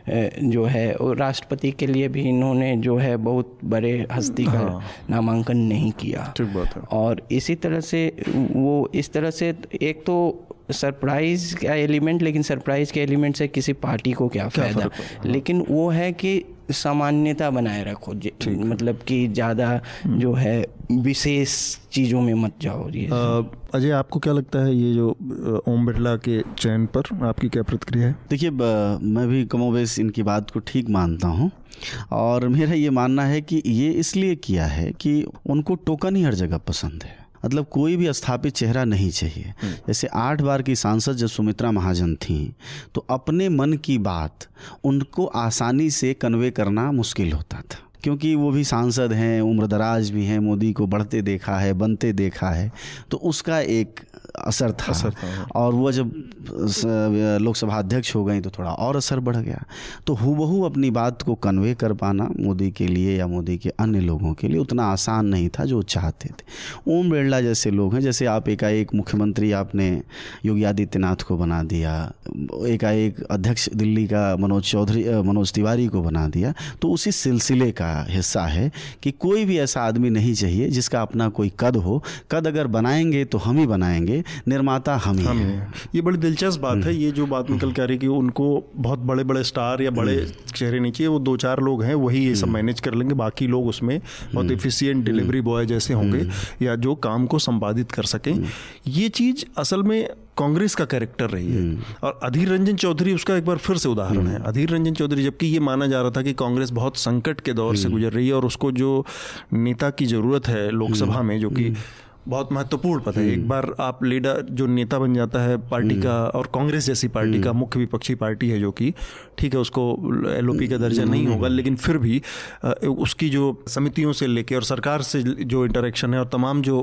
C: जो है और राष्ट्रपति के लिए भी इन्होंने जो है बहुत बड़े हस्ती का नामांकन नहीं किया।
B: ठीक बात है।
C: और इसी तरह से वो इस तरह से एक तो सरप्राइज़ का एलिमेंट लेकिन सरप्राइज़ के एलिमेंट से किसी पार्टी को क्या, क्या फ़ायदा? लेकिन वो है कि सामान्यता बनाए रखो मतलब कि ज़्यादा जो है विशेष चीज़ों में मत जाओ ये
B: अजय आपको क्या लगता है ये जो ओम बिरला के चयन पर आपकी क्या प्रतिक्रिया है?
D: देखिए मैं भी कमोबेश इनकी बात को ठीक मानता हूँ और मेरा ये मानना है कि ये इसलिए किया है कि उनको टोकन ही हर जगह पसंद है। मतलब कोई भी स्थापित चेहरा नहीं चाहिए। जैसे आठ बार की सांसद जब सुमित्रा महाजन थी तो अपने मन की बात उनको आसानी से कन्वे करना मुश्किल होता था। क्योंकि वो भी सांसद हैं उम्रदराज भी हैं मोदी को बढ़ते देखा है बनते देखा है तो उसका एक असर था,
B: असर था,
D: और वो जब लोकसभा अध्यक्ष हो गई तो थोड़ा और असर बढ़ गया। तो हूबहू अपनी बात को कन्वे कर पाना मोदी के लिए या मोदी के अन्य लोगों के लिए उतना आसान नहीं था जो चाहते थे। ओम बिरला जैसे लोग हैं जैसे आप एकाएक मुख्यमंत्री आपने योगी आदित्यनाथ को बना दिया एकाएक अध्यक्ष दिल्ली का मनोज चौधरी मनोज तिवारी को बना दिया तो उसी सिलसिले का हिस्सा है कि कोई भी ऐसा आदमी नहीं चाहिए जिसका अपना कोई कद हो। कद अगर बनाएँगे तो हम ही बनाएँगे निर्माता हम ही। हैं।
B: ये बड़ी दिलचस्प बात है ये जो बात निकल के आ रही कि उनको बहुत बड़े बड़े स्टार या बड़े चेहरे नहीं चाहिए वो दो चार लोग हैं वही ये सब मैनेज कर लेंगे बाकी लोग उसमें बहुत इफिशियंट डिलीवरी बॉय जैसे होंगे या जो काम को संपादित कर सकें। ये चीज़ असल में कांग्रेस का कैरेक्टर रही है। और अधीर रंजन चौधरी उसका एक बार फिर से उदाहरण है। अधीर रंजन चौधरी जबकि ये माना जा रहा था कि कांग्रेस बहुत संकट के दौर से गुजर रही है और उसको जो नेता की ज़रूरत है लोकसभा में जो कि बहुत महत्वपूर्ण पद है। एक बार आप लीडर जो नेता बन जाता है पार्टी का और कांग्रेस जैसी पार्टी का मुख्य विपक्षी पार्टी है जो कि ठीक है उसको एलओपी का दर्जा नहीं होगा लेकिन फिर भी उसकी जो समितियों से लेके और सरकार से जो इंटरेक्शन है और तमाम जो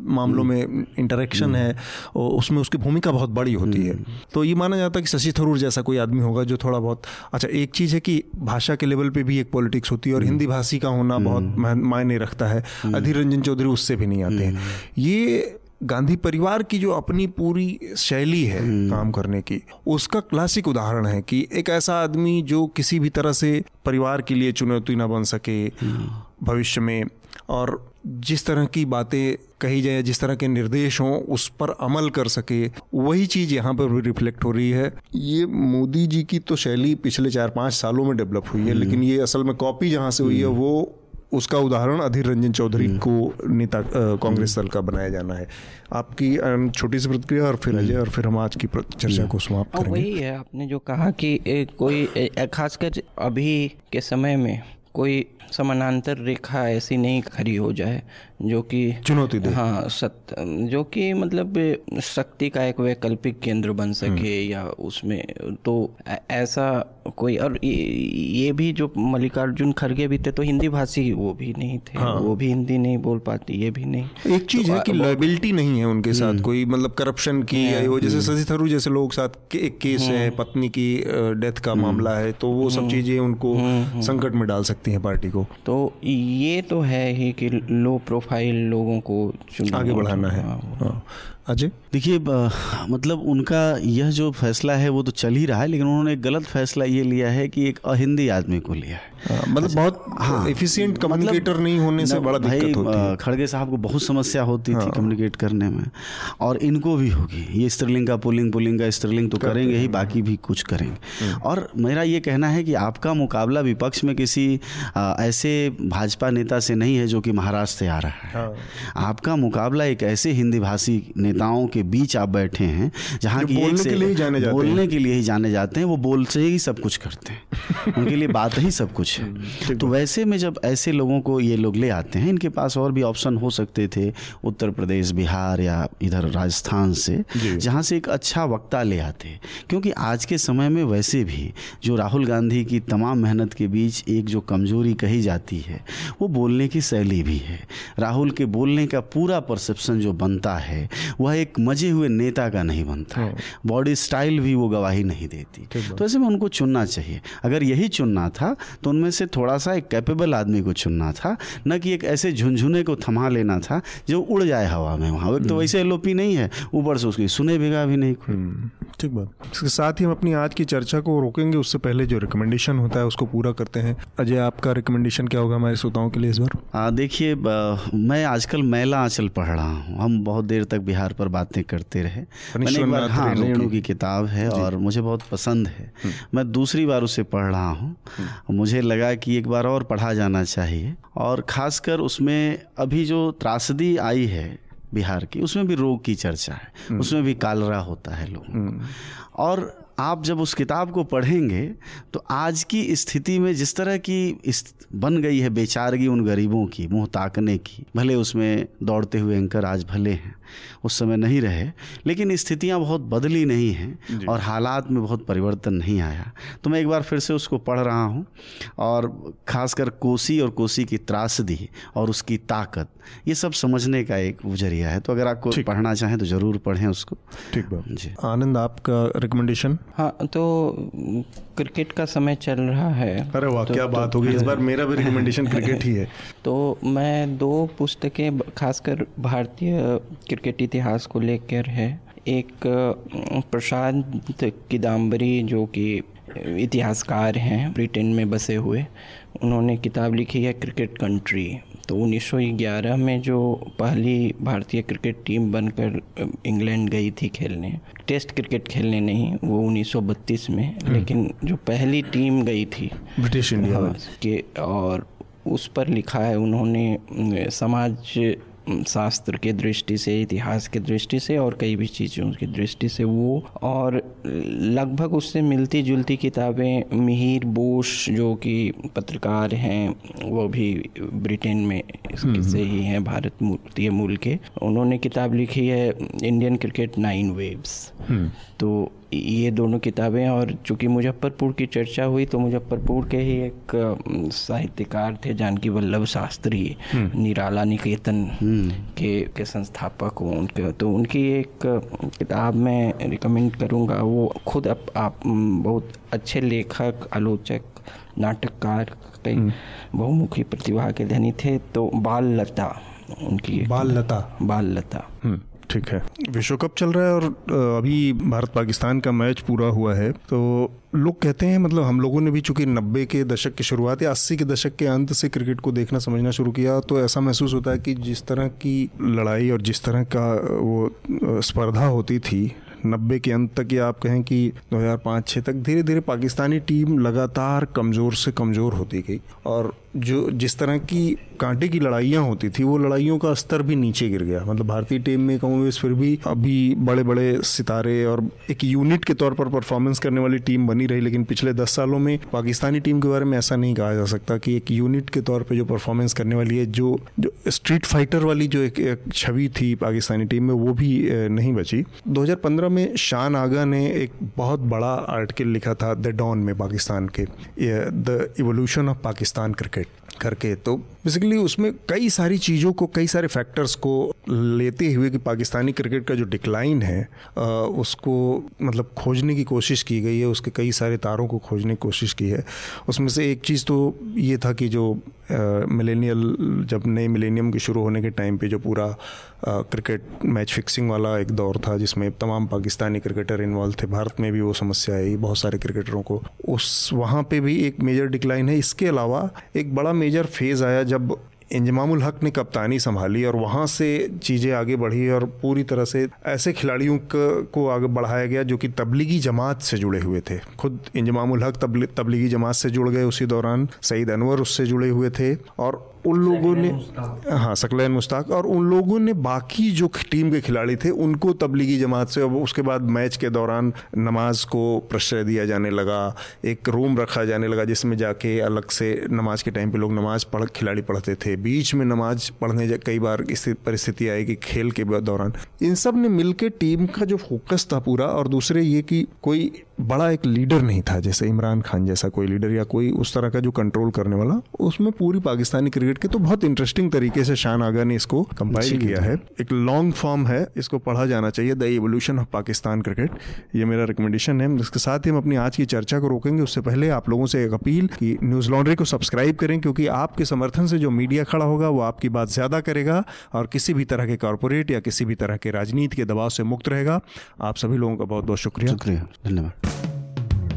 B: मामलों में इंटरेक्शन है उसमें उसकी भूमिका बहुत बड़ी होती है। तो ये माना जाता है कि शशि थरूर जैसा कोई आदमी होगा जो थोड़ा बहुत अच्छा एक चीज़ है कि भाषा के लेवल पे भी एक पॉलिटिक्स होती है और हिंदी भाषी का होना बहुत मायने रखता है। अधीर रंजन चौधरी उससे भी नहीं आते हैं। ये गांधी परिवार की जो अपनी पूरी शैली है काम करने की उसका क्लासिक उदाहरण है कि एक ऐसा आदमी जो किसी भी तरह से परिवार के लिए चुनौती ना बन सके भविष्य में और जिस तरह की बातें कही जाए जिस तरह के निर्देश हों उस पर अमल कर सके वही चीज़ यहाँ पर भी रिफ्लेक्ट हो रही है। ये मोदी जी की तो शैली पिछले चार पाँच सालों में डेवलप हुई है लेकिन ये असल में कॉपी जहाँ से हुई है वो उसका उदाहरण अधीर रंजन चौधरी को नेता कांग्रेस दल का बनाया जाना है। आपकी छोटी सी प्रतिक्रिया और फिर अजय और फिर हम आज की चर्चा को समाप्त करेंगे।
C: वही है आपने जो कहा कि ए, कोई ए, खासकर अभी के समय में कोई समानांतर रेखा ऐसी नहीं खड़ी हो जाए जो कि
B: चुनौती दे।
C: हाँ सत जो कि मतलब शक्ति का एक वैकल्पिक केंद्र बन सके या उसमें तो ऐसा कोई और ये, ये भी जो मल्लिकार्जुन खड़गे भी थे तो हिंदी भाषी वो भी नहीं थे। हाँ। वो भी हिंदी नहीं बोल पाते ये भी नहीं।
B: एक चीज़ तो है कि लाइबिलिटी नहीं है उनके साथ कोई मतलब करप्शन की या वो जैसे शशि थरूर जैसे लोग साथ के, एक केस है पत्नी की डेथ का मामला है तो वो सब चीज़ें उनको संकट में डाल सकती हैं पार्टी को।
C: तो ये तो है ही कि लो प्रोफ़ाइल लोगों को
B: आगे बढ़ाना। हाँ। अजय?
D: देखिए मतलब उनका यह जो फैसला है वो तो चल ही रहा है लेकिन उन्होंने गलत फैसला ये लिया है कि एक अहिंदी आदमी को लिया हाँ,
B: मतलब बहुत हाँ। एफिशिएंट कम्युनिकेटर नहीं होने से बड़ा
D: भाई
B: दिक्कत होती है।
D: खड़गे साहब को बहुत समस्या होती थी कम्युनिकेट करने में। और इनको भी होगी। ये स्त्रीलिंग का पुलिंग पुलिंग का स्त्रीलिंग तो करेंगे ही बाकी भी कुछ करेंगे। और मेरा ये कहना है कि आपका मुकाबला विपक्ष में किसी ऐसे भाजपा नेता से नहीं है जो कि महाराष्ट्र से आ रहा है। आपका मुकाबला एक ऐसे हिंदी भाषी नेताओं के बीच आप बैठे हैं जहाँ की एक
B: बोलने
D: से
B: के लिए जाने जाते
D: बोलने के लिए ही जाने जाते हैं वो बोल से ही सब कुछ करते हैं। उनके लिए बात ही सब कुछ है तो वैसे में जब ऐसे लोगों को ये लोग ले आते हैं इनके पास और भी ऑप्शन हो सकते थे उत्तर प्रदेश बिहार या इधर राजस्थान से जहाँ से एक अच्छा वक्ता ले आते क्योंकि आज के समय में वैसे भी जो राहुल गांधी की तमाम मेहनत के बीच एक जो कमज़ोरी कही जाती है वो बोलने की शैली भी है। राहुल के बोलने का पूरा परसेप्शन जो बनता है वह एक मज़े हुए नेता का नहीं बनता। है। बॉडी स्टाइल भी वो गवाही नहीं देती। तो ऐसे में उनको चुनना चाहिए। अगर यही चुनना था तो उनमें से थोड़ा सा एक कैपेबल आदमी को चुनना था न कि एक ऐसे झुंझुने को थमा लेना था जो उड़ जाए हवा में वहाँ। तो वैसे एलोपी नहीं है ऊपर से उसकी सुने बिगा भी नहीं
B: हम्म, ठीक बात। इसके साथ ही हम अपनी आज की चर्चा को रोकेंगे उससे पहले जो रिकमेंडेशन होता है उसको पूरा करते हैं। अजय आपका रिकमेंडेशन क्या होगा हमारे श्रोताओं के लिए इस बार?
D: देखिए मैं आजकल मैला आंचल पढ़ रहा हूँ। हम बहुत देर तक बिहार पर बातें करते रहे। मैंने एक बार हाँ
B: रेणु की।
D: किताब है और मुझे बहुत पसंद है। मैं दूसरी बार उसे पढ़ रहा हूँ। मुझे लगा कि एक बार और पढ़ा जाना चाहिए। और खासकर उसमें अभी जो त्रासदी आई है बिहार की उसमें भी रोग की चर्चा है। उसमें भी कालरा होता है लोगों और आप जब उस किताब को पढ़ेंगे तो आज की स्थिति में जिस तरह की इस- बन गई है बेचारगी उन गरीबों की मुँह ताकने की भले उसमें दौड़ते हुए एंकर आज भले हैं उस समय नहीं रहे लेकिन स्थितियाँ बहुत बदली नहीं हैं और हालात में बहुत परिवर्तन नहीं आया। तो मैं एक बार फिर से उसको पढ़ रहा हूँ और ख़ासकर कोसी और कोसी की त्रासदी और उसकी ताकत ये सब समझने का एक ज़रिया है। तो अगर आपको पढ़ना चाहें तो ज़रूर पढ़ें उसको।
B: ठीक बात
D: जी।
B: आनंद आपका रिकमेंडेशन
C: हाँ तो क्रिकेट का समय चल रहा है।
B: अरे वाह तो, क्या तो, बात होगी इस बार मेरा भी [laughs] रिकमेंडेशन क्रिकेट ही है।
C: तो मैं दो पुस्तकें खासकर भारतीय क्रिकेट इतिहास को लेकर है। एक प्रशांत किदाम्बरी जो कि इतिहासकार हैं ब्रिटेन में बसे हुए। उन्होंने किताब लिखी है क्रिकेट कंट्री तो 1911 में जो पहली भारतीय क्रिकेट टीम बनकर इंग्लैंड गई थी खेलने टेस्ट क्रिकेट खेलने नहीं वो 1932 में हम्म। लेकिन जो पहली टीम गई थी
B: ब्रिटिश इंडिया हाँ,
C: के और उस पर लिखा है उन्होंने समाज शास्त्र के दृष्टि से इतिहास के दृष्टि से और कई भी चीज़ों की दृष्टि से वो। और लगभग उससे मिलती जुलती किताबें मिहिर बोस जो कि पत्रकार हैं वो भी ब्रिटेन में हम्म, से ही हैं भारत मूर्ति मूल के। उन्होंने किताब लिखी है इंडियन क्रिकेट नाइन वेव्स। तो ये दोनों किताबें और चूँकि मुजफ्फरपुर की चर्चा हुई तो मुजफ्फरपुर के ही एक साहित्यकार थे जानकी वल्लभ शास्त्री हम्म। निराला निकेतन हम्म। के के संस्थापक हूँ उनके तो उनकी एक किताब मैं रिकमेंड करूँगा वो खुद आप, आप बहुत अच्छे लेखक आलोचक नाटककार कई हम्म। बहुमुखी प्रतिभा के धनी थे तो बाल लता उनकी
B: बाल लता
C: बाल लता
B: ठीक है। विश्व कप चल रहा है और अभी भारत पाकिस्तान का मैच पूरा हुआ है। तो लोग कहते हैं मतलब हम लोगों ने भी चूँकि नब्बे के दशक की शुरुआत या अस्सी के दशक के अंत से क्रिकेट को देखना समझना शुरू किया तो ऐसा महसूस होता है कि जिस तरह की लड़ाई और जिस तरह का वो स्पर्धा होती थी नब्बे के अंत तक, या आप कहें कि 2005-6 तक धीरे धीरे पाकिस्तानी टीम लगातार कमज़ोर से कमज़ोर होती गई। और जो जिस तरह की कांटे की लड़ाइयाँ होती थी वो लड़ाइयों का स्तर भी नीचे गिर गया। मतलब भारतीय टीम में कहूँ फिर भी अभी बड़े बड़े सितारे और एक यूनिट के तौर पर परफॉर्मेंस करने वाली टीम बनी रही लेकिन पिछले दस सालों में पाकिस्तानी टीम के बारे में ऐसा नहीं कहा जा सकता कि एक यूनिट के तौर पर जो परफॉर्मेंस करने वाली है जो जो स्ट्रीट फाइटर वाली जो एक, छवि थी पाकिस्तानी टीम में वो भी नहीं बची। 2015 में शान आगा ने एक बहुत बड़ा आर्टिकल लिखा था द डॉन में पाकिस्तान के the evolution of Pakistan cricket करके तो बेसिकली उसमें कई सारी चीज़ों को, कई सारे फैक्टर्स को लेते हुए कि पाकिस्तानी क्रिकेट का जो डिक्लाइन है उसको मतलब खोजने की कोशिश की गई है, उसके कई सारे तारों को खोजने की कोशिश की है। उसमें से एक चीज़ तो ये था कि जो मिलेनियल जब नए मिलेनियम के शुरू होने के टाइम पे जो पूरा क्रिकेट मैच फिक्सिंग वाला एक दौर था, जिसमें तमाम पाकिस्तानी क्रिकेटर इन्वॉल्व थे, भारत में भी वो समस्या आई, बहुत सारे क्रिकेटरों को। उस, वहाँ पे भी एक मेजर डिक्लाइन है। इसके अलावा एक बड़ा मेजर फ़ेज़ आया जब इंजमामुल हक ने कप्तानी संभाली और वहाँ से चीज़ें आगे बढ़ी और पूरी तरह से ऐसे खिलाड़ियों को आगे बढ़ाया गया जो कि तबलीगी जमात से जुड़े हुए थे। खुद इंजमामुल हक तबलीगी जमात से जुड़ गए उसी दौरान, सईद अनवर उससे जुड़े हुए थे और उन लोगों ने हाँ सकलैन मुश्ताक। और उन लोगों ने बाकी जो टीम के खिलाड़ी थे उनको तबलीगी जमात से उसके बाद मैच के दौरान नमाज़ को प्रश्रय दिया जाने लगा एक रूम रखा जाने लगा जिसमें जाके अलग से नमाज़ के टाइम पे लोग नमाज़ पढ़ खिलाड़ी पढ़ते थे। बीच में नमाज़ पढ़ने कई बार इस परिस्थिति आई कि खेल के दौरान। इन सबने मिलकर टीम का जो फोकस था पूरा और दूसरे ये कि कोई बड़ा एक लीडर नहीं था जैसे इमरान खान जैसा कोई लीडर या कोई उस तरह का जो कंट्रोल करने वाला उसमें पूरी पाकिस्तानी क्रिकेट के तो बहुत इंटरेस्टिंग तरीके से शान आगा ने इसको कंपाइल किया है। एक लॉन्ग फॉर्म है इसको पढ़ा जाना चाहिए the evolution of Pakistan cricket ये मेरा रिकमेंडेशन है। इसके साथ ही हम अपनी आज की चर्चा को रोकेंगे। उससे पहले आप लोगों से एक अपील कि न्यूज़ लॉन्ड्री को सब्सक्राइब करें क्योंकि आपके समर्थन से जो मीडिया खड़ा होगा वो आपकी बात ज़्यादा करेगा और किसी भी तरह के कॉरपोरेट या किसी भी तरह के राजनीति के दबाव से मुक्त रहेगा। आप सभी लोगों का बहुत बहुत शुक्रिया।
D: शुक्रिया। धन्यवाद।